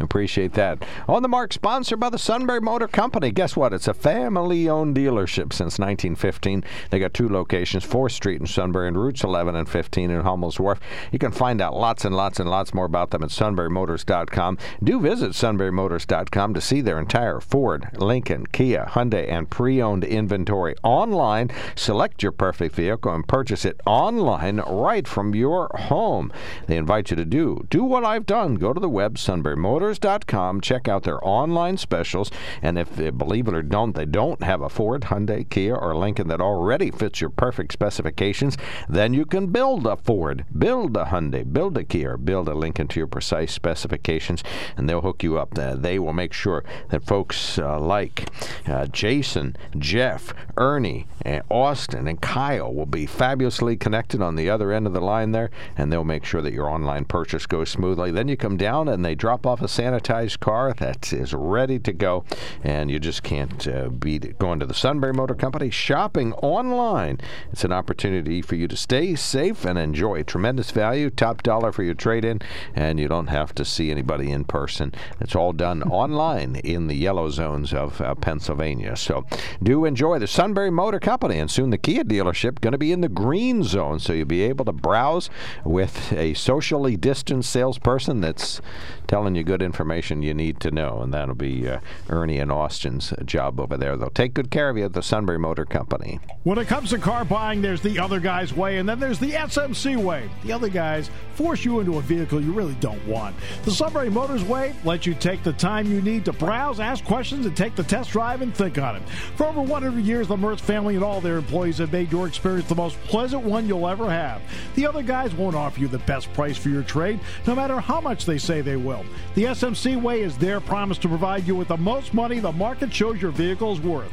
Appreciate that. On the mark, sponsored by the Sunbury Motor Company. Guess what? It's a family-owned dealership since 1915. They got two locations: 4th Street in Sunbury and routes 11 and 15 in Hummel's Wharf. You can find out lots and lots and lots more about them at sunburymotors.com. Do visit sunburymotors.com to see their entire Ford, Lincoln, Kia, Hyundai, and pre-owned inventory online. Select your perfect vehicle and purchase it online right from your home. They invite you to do do what I've done. Go to the web sunburymotors.com, check out their online specials, and if uh, believe it or don't, they don't have a Ford, Hyundai, Kia, or Lincoln that already fits your perfect specifications, then you can build a Ford, build a Hyundai, build a Kia, build a Lincoln to your precise specifications, and they'll hook you up. Uh, they will make sure that folks uh, like uh, Jason, Jeff, Ernie, and Austin, and Kyle will be fabulously connected on the other end of the line there, and they'll make sure that your online purchase goes smoothly. Then you come down and they drop off a sanitized car that is ready to go, and you just can't uh, beat going to the Sunbury Motor Company shopping online. It's an opportunity for you to stay safe and enjoy tremendous value, top dollar for your trade in, and you don't have to see anybody in person. It's all done [LAUGHS] online in the yellow zones of uh, Pennsylvania. So do enjoy the Sunbury Motor Company, and soon the Kia dealership going to be in the green zone, so you'll be able to browse with a socially distanced salesperson that's telling you good information you need to know, and that'll be uh, Ernie and Austin's job over there. They'll take good care of you at the Sunbury Motor Company. When it comes to car buying, there's the other guy's way, and then there's the SMC way. The other guys force you into a vehicle you really don't want. The Sunbury Motors way lets you take the time you need to browse, ask questions, and take the test drive and think on it. For over 100 years, the Mertz family and all their employees have made your experience the most pleasant one you'll ever have. The other guys won't offer you the best price for your trade, no matter how much they say they will. The SMC way is their promise to provide you with the most money the market shows your vehicle is worth.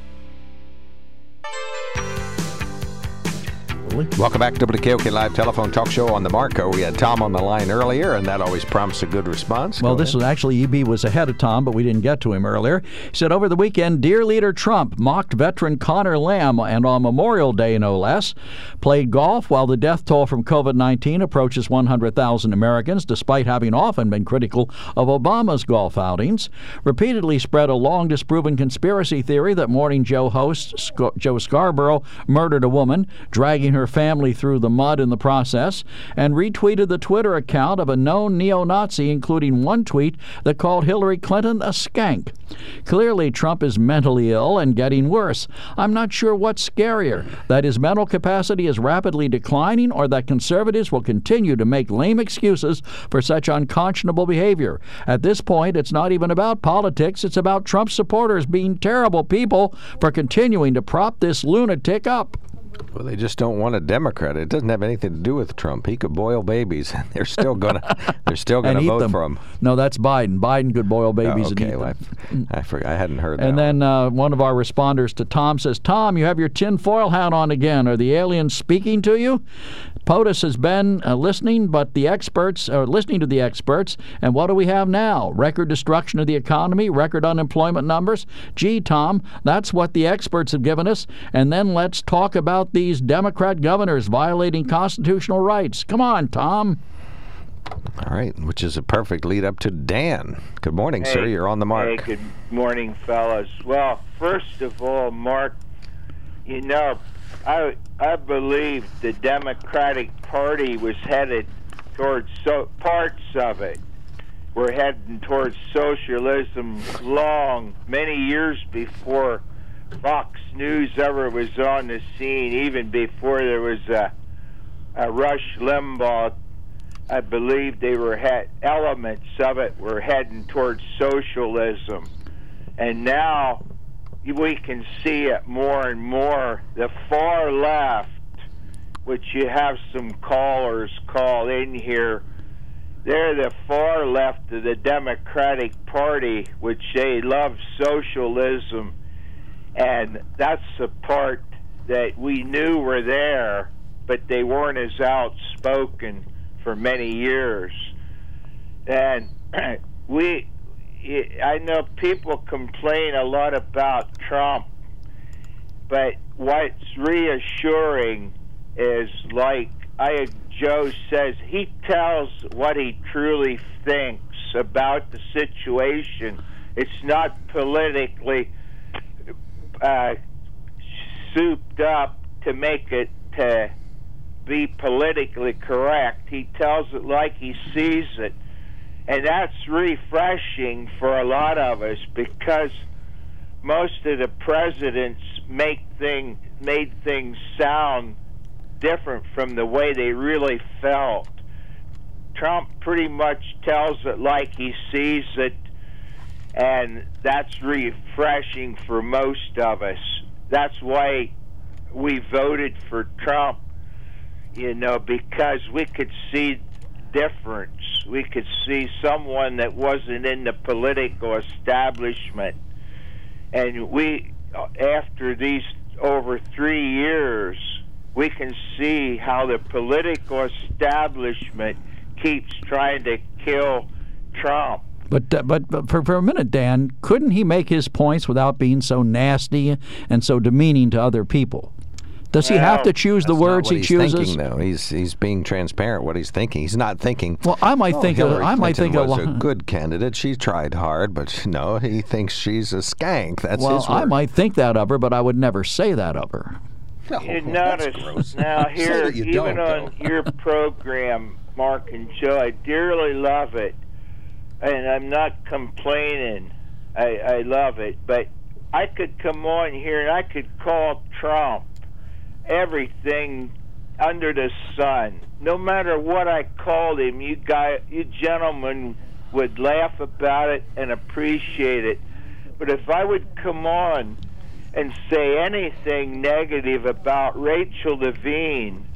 Welcome back to WKOK Live Telephone Talk Show on the Marco. We had Tom on the line earlier, and that always prompts a good response. Well, Go this ahead. was actually EB was ahead of Tom, but we didn't get to him earlier. He said over the weekend, Dear Leader Trump mocked veteran Connor Lamb, and on Memorial Day, no less, played golf while the death toll from COVID 19 approaches 100,000 Americans, despite having often been critical of Obama's golf outings. Repeatedly spread a long disproven conspiracy theory that Morning Joe host Sc- Joe Scarborough murdered a woman, dragging her her family through the mud in the process, and retweeted the Twitter account of a known neo Nazi, including one tweet that called Hillary Clinton a skank. Clearly, Trump is mentally ill and getting worse. I'm not sure what's scarier that his mental capacity is rapidly declining or that conservatives will continue to make lame excuses for such unconscionable behavior. At this point, it's not even about politics, it's about Trump supporters being terrible people for continuing to prop this lunatic up. Well, they just don't want a Democrat. It doesn't have anything to do with Trump. He could boil babies, [LAUGHS] and they're still gonna they're still gonna vote them. for him. No, that's Biden. Biden could boil babies Oh, and eat well, them. I, I forgot. I hadn't heard And that. And then uh, one of our responders to Tom says, Tom, you have your tinfoil hat on again. Are the aliens speaking to you? POTUS has been uh, listening, but the experts are listening to the experts. And what do we have now? Record destruction of the economy, record unemployment numbers. Gee, Tom, that's what the experts have given us. And then let's talk about these Democrat governors violating constitutional rights. Come on, Tom. All right, which is a perfect lead up to Dan. Good morning, sir. You're on the mark. Hey, good morning, fellas. Well, first of all, Mark, you know, I I believe the Democratic Party was headed towards so parts of it were heading towards socialism long, many years before Fox News ever was on the scene, even before there was a, a Rush Limbaugh I believe they were had elements of it were heading towards socialism, and now we can see it more and more. The far left, which you have some callers call in here, they're the far left of the Democratic Party, which they love socialism, and that's the part that we knew were there, but they weren't as outspoken for many years. And [CLEARS THROAT] we, I know people complain a lot about Trump, but what's reassuring is like I, Joe says, he tells what he truly thinks about the situation. It's not politically uh, souped up to make it to be politically correct. He tells it like he sees it. And that's refreshing for a lot of us because most of the presidents make thing made things sound different from the way they really felt. Trump pretty much tells it like he sees it and that's refreshing for most of us. That's why we voted for Trump you know, because we could see difference. We could see someone that wasn't in the political establishment. And we, after these over three years, we can see how the political establishment keeps trying to kill Trump. But, uh, but but for, for a minute, Dan, couldn't he make his points without being so nasty and so demeaning to other people? Does he have to choose the That's not words what he he's chooses? Thinking, though. He's he's being transparent. What he's thinking. He's not thinking. Well, I might "Oh, think a- Hillary I might Clinton think a was a lo- good candidate. She tried hard, but no, he thinks she's a skank. That's well, his word. I might think that of her, but I would never say that of her. you notice [LAUGHS] now Say here, that you even on your program, Mark and Joe, I dearly love it, and I'm not complaining. I, I love it, but I could come on here and I could call Trump everything under the sun. No matter what I called him, you guy, you gentlemen would laugh about it and appreciate it. But if I would come on and say anything negative about Rachel Levine,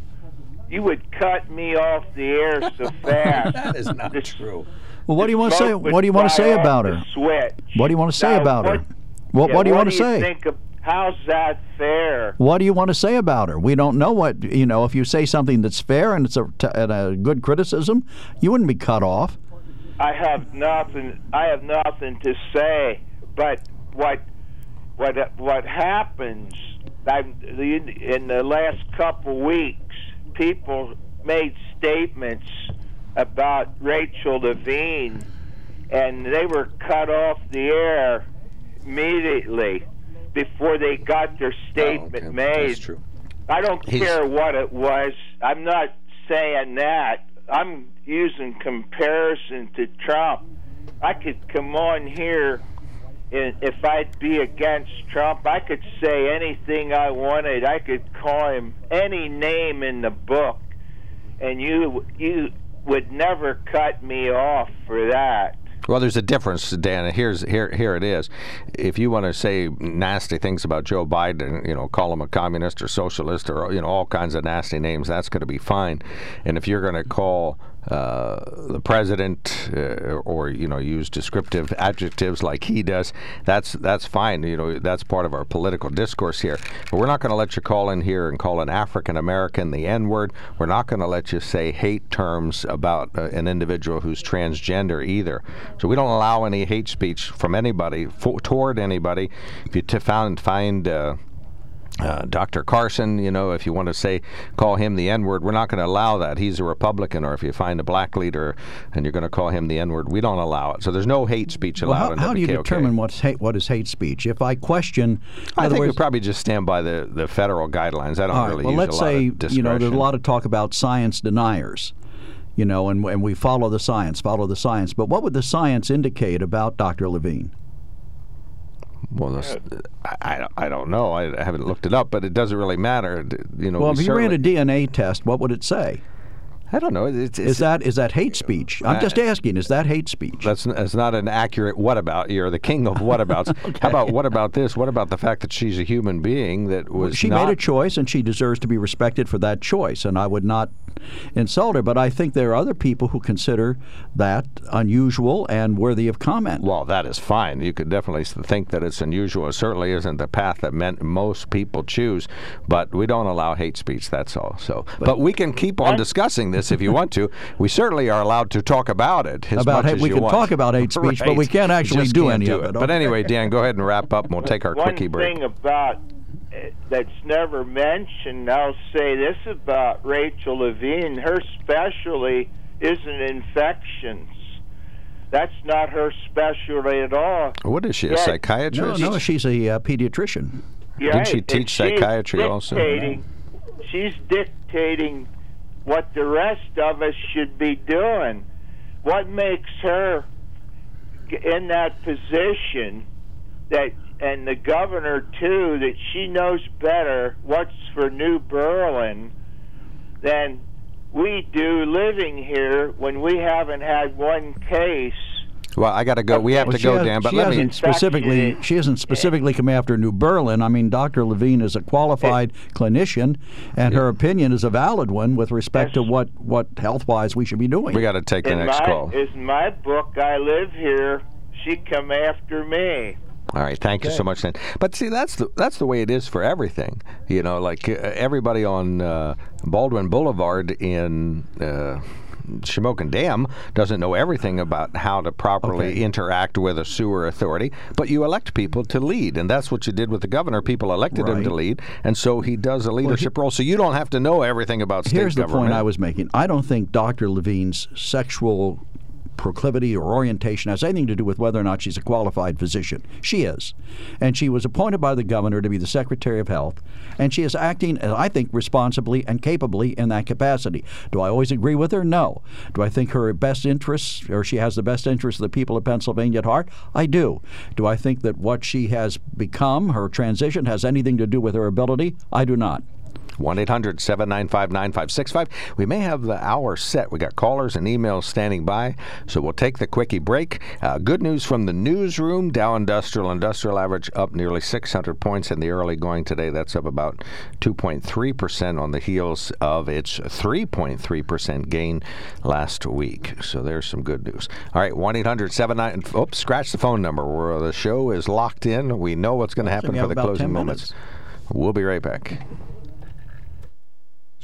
you would cut me off the air so [LAUGHS] fast. that is not The- true. Well, what do you want to say? What do you want to say about her? Switch. What do you want to say Now, about what- her? What, yeah, what do you want to say? think of, how's that fair? What do you want to say about her? We don't know what you know. If you say something that's fair and it's a, t- and a good criticism, you wouldn't be cut off. I have nothing. I have nothing to say. But what what what happens? I, in the last couple weeks, people made statements about Rachel Levine, and they were cut off the air immediately before they got their oh, statement made. That's true. I don't He's- care what it was. I'm not saying that. I'm using comparison to Trump. I could come on here and if I'd be against Trump, I could say anything I wanted. I could call him any name in the book, and you you would never cut me off for that. Well, there's a difference, Dan. Here's here here it is. If you want to say nasty things about Joe Biden, you know, call him a communist or socialist or you know all kinds of nasty names, that's going to be fine. And if you're going to call uh, the president uh, or you know use descriptive adjectives like he does, that's that's fine. You know, that's part of our political discourse here. But we're not going to let you call in here and call an African American the N word. We're not going to let you say hate terms about uh, an individual who's transgender either. So we don't allow any hate speech from anybody for, toward anybody. If you t- found find. Uh, Dr. Carson, you know, if you want to say, call him the N word, we're not going to allow that. He's a Republican. Or if you find a black leader and you're going to call him the N word, we don't allow it. So there's no hate speech Well, allowed how, in how do you determine what's hate, what is hate speech? If I question, I think we probably just stand by the, the federal guidelines. I don't right, really well, use let's a lot say you know there's a lot of talk about science deniers, you know, and and we follow the science, follow the science. But what would the science indicate about Dr. Levine? Well, this, I, I, don't- know. I, I haven't looked it up, but it doesn't really matter. You know, well, we if you ran a DNA test, what would it say? I don't know. It's, is that is that hate speech? I'm Uh, just asking. Is that hate speech? That's, that's not an accurate what about. You're the king of what abouts. [LAUGHS] How about what about this? What about the fact that she's a human being that was she not made a choice and she deserves to be respected for that choice and i would not insult her but i think there are other people who consider that unusual and worthy of comment Well, that is fine. You could definitely think that it's unusual. It certainly isn't the path that meant most people choose, but we don't allow hate speech. That's all. So, but, we can keep on discussing this if you want to. We certainly are allowed to talk about it. As About much hate- as we you can want. talk about hate speech, but [LAUGHS] we can't actually do can't any do of it. But anyway, Dan, go ahead and wrap up, and we'll take our One quickie break. thing about uh, that's never mentioned, I'll say this about Rachel Levine: her specialty isn't infections. That's not her specialty at all. What is she, a Yeah. no psychiatrist? no she's a uh, pediatrician Yeah, she and teach she's psychiatry also? dictating- She's dictating what the rest of us should be doing. What makes her in that position that and the governor too that she knows better what's for New Berlin than we do living here when we haven't had one case Well, I got to go. We have Well, to go, has- Dan. But she let me. hasn't specifically she hasn't specifically come after New Berlin. I mean, Dr. Levine is a qualified clinician, and her opinion is a valid one with respect to what what health wise we should be doing. We got to take the in next my call. is my book I live here she come after me All right, thank you so much, Dan. But see, that's the that's the way it is for everything. You know, like uh, everybody on uh, Baldwin Boulevard in. Uh, Shamokin Dam doesn't know everything about how to properly Okay. interact with a sewer authority, but you elect people to lead, and that's what you did with the governor. People elected him to lead, and so he does a leadership role. So you don't have to know everything about state Here's the government. point I was making. I don't think Dr. Levine's sexual proclivity or orientation has anything to do with whether or not she's a qualified physician. She is. And she was appointed by the governor to be the Secretary of Health, and she is acting, uh, I think, responsibly and capably in that capacity. Do I always agree with her? No. Do I think her best interests, or she has the best interests of the people of Pennsylvania at heart? I do. Do I think that what she has become, her transition, has anything to do with her ability? I do not. 1 800 795 9565. We may have the hour set. We got callers and emails standing by, so we'll take the quickie break. Uh, good news from the newsroom Dow Industrial Industrial Average up nearly 600 points in the early going today. That's up about 2.3% on the heels of its 3.3% gain last week. So there's some good news. All right, 1 800 79. Oops, scratch the phone number where the show is locked in. We know what's going to happen for the closing 10 moments. We'll be right back.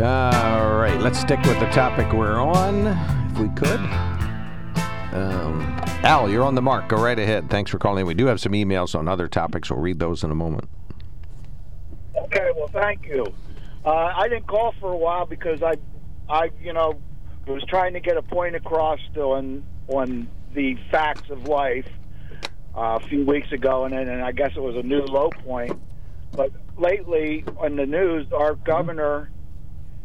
All right, let's stick with the topic we're on, if we could. Um, Al, you're on the mark. Go right ahead. Thanks for calling. We do have some emails on other topics. We'll read those in a moment. Okay, well, thank you. Uh, I didn't call for a while because I, I, you know, was trying to get a point across on on the facts of life uh, a few weeks ago, and and I guess it was a new low point. But lately, on the news, our governor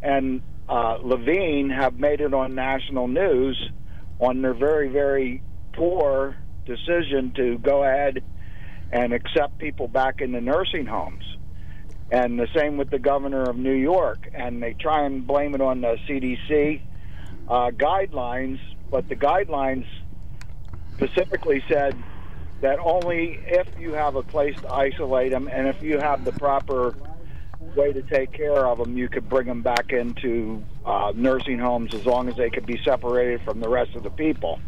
and uh, Levine have made it on national news on their very, very poor decision to go ahead and accept people back into nursing homes. And the same with the governor of New York. And they try and blame it on the CDC uh, guidelines, but the guidelines specifically said that only if you have a place to isolate them and if you have the proper way to take care of them, you could bring them back into uh, nursing homes as long as they could be separated from the rest of the people.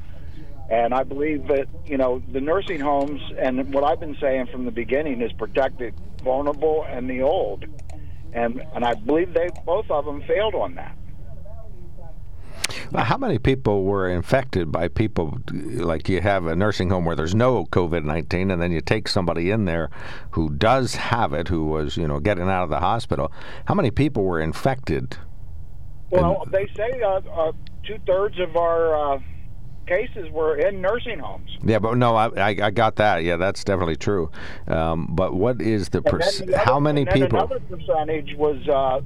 And I believe that you know the nursing homes and what I've been saying from the beginning is protect the vulnerable and the old, and and I believe they both of them failed on that. How many people were infected by people like you have a nursing home where there's no COVID 19 and then you take somebody in there who does have it, who was, you know, getting out of the hospital? How many people were infected? Well, and, they say uh, uh, two thirds of our uh, cases were in nursing homes. Yeah, but no, I, I, I got that. Yeah, that's definitely true. Um, but what is the, per- the how many people? Another percentage was uh,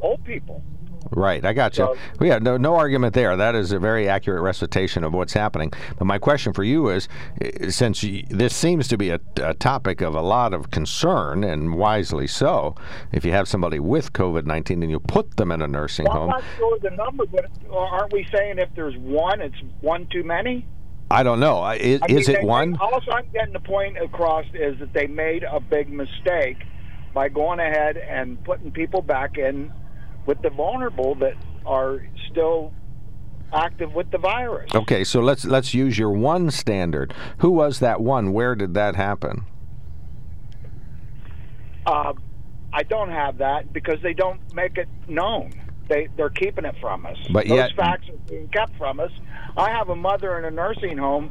old people. Right, I got you. So, well, yeah, no, no argument there. That is a very accurate recitation of what's happening. But my question for you is, eh, since you, this seems to be a, a, topic of a lot of concern, and wisely so, if you have somebody with COVID nineteen and you put them in a nursing well, home, I'm not sure the number, but aren't we saying if there's one, it's one too many? I don't know. Is, I mean, is it they, one? Also, I'm getting the point across is that they made a big mistake by going ahead and putting people back in with the vulnerable that are still active with the virus. Okay, so let's let's use your one standard. Who was that one? Where did that happen? Uh, I don't have that because they don't make it known. They they're keeping it from us. But Those yet, facts are being kept from us. I have a mother in a nursing home,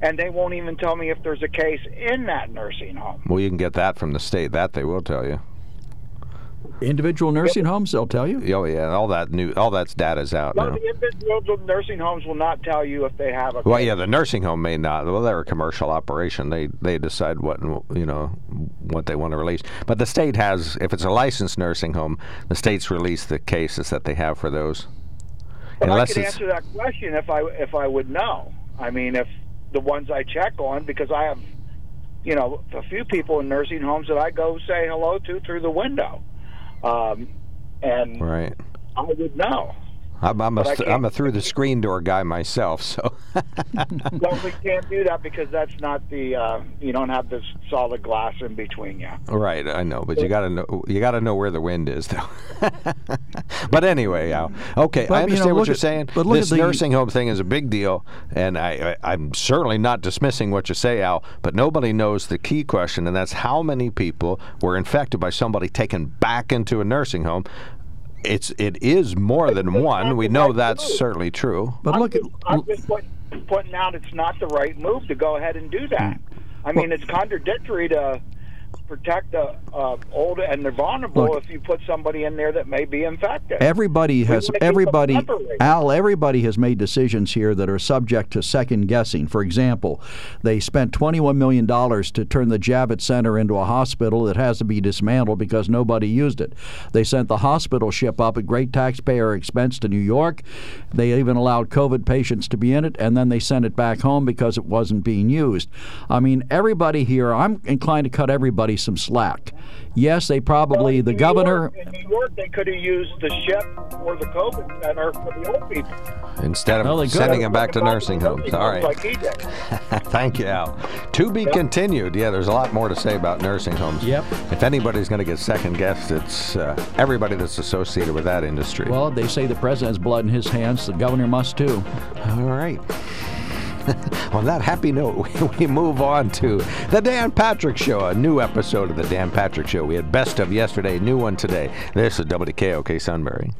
and they won't even tell me if there's a case in that nursing home. Well, you can get that from the state. That they will tell you. Individual nursing homes, they'll tell you. Oh yeah, all that new, all that's data's out No, now. the individual nursing homes will not tell you if they have a. Well, yeah, the nursing home may not. Well, they're a commercial operation. They they decide what you know what they want to release. But the state has, if it's a licensed nursing home, the states release the cases that they have for those. But Unless I could it's answer that question if I if I would know. I mean, if the ones I check on, because I have, you know, a few people in nursing homes that I go say hello to through the window, um, and right. I would know. I'm, I'm a But I th- can't- I'm a through the screen door guy myself, so [LAUGHS] well, we can't do that because that's not the. Uh, you don't have this solid glass in between you. right. I know, but you got to know you got to know where the wind is, though. [LAUGHS] but anyway, Al. Okay, But, I you know, understand what you're at- saying. but look this at the- nursing home thing is a big deal, and I, I I'm certainly not dismissing what you say, Al. But nobody knows the key question, and that's how many people were infected by somebody taken back into a nursing home. It's it is more than one. We know that's certainly true. But look, at, I'm just put, pointing out it's not the right move to go ahead and do that. Hmm. I mean, it's contradictory to protect the uh, old and they're vulnerable Look. if you put somebody in there that may be infected. Everybody has wanna keep them everybody. Al everybody has made decisions here that are subject to second guessing. For example, they spent 21 million dollars to turn the Javits Center into a hospital that has to be dismantled because nobody used it. They sent the hospital ship up at great taxpayer expense to New York. They even allowed COVID patients to be in it and then they sent it back home because it wasn't being used. I mean, everybody here, I'm inclined to cut everybody some slack. Yes, they probably the In governor York, in New York, they could have used the ship or the COVID center for the old people. Instead of Well, they could. sending them back to nursing homes. All right. Like. [LAUGHS] Thank you, Al. To be continued. Yeah, there's a lot more to say about nursing homes. Yep. If anybody's going to get second guessed, it's uh, everybody that's associated with that industry. Well, they say the president has blood in his hands. The governor must too. All right. [LAUGHS] On that happy note, [LAUGHS] we, move on to the Dan Patrick Show, a new episode of the Dan Patrick Show. We had best of yesterday, new one today. This is WKOK Sunbury.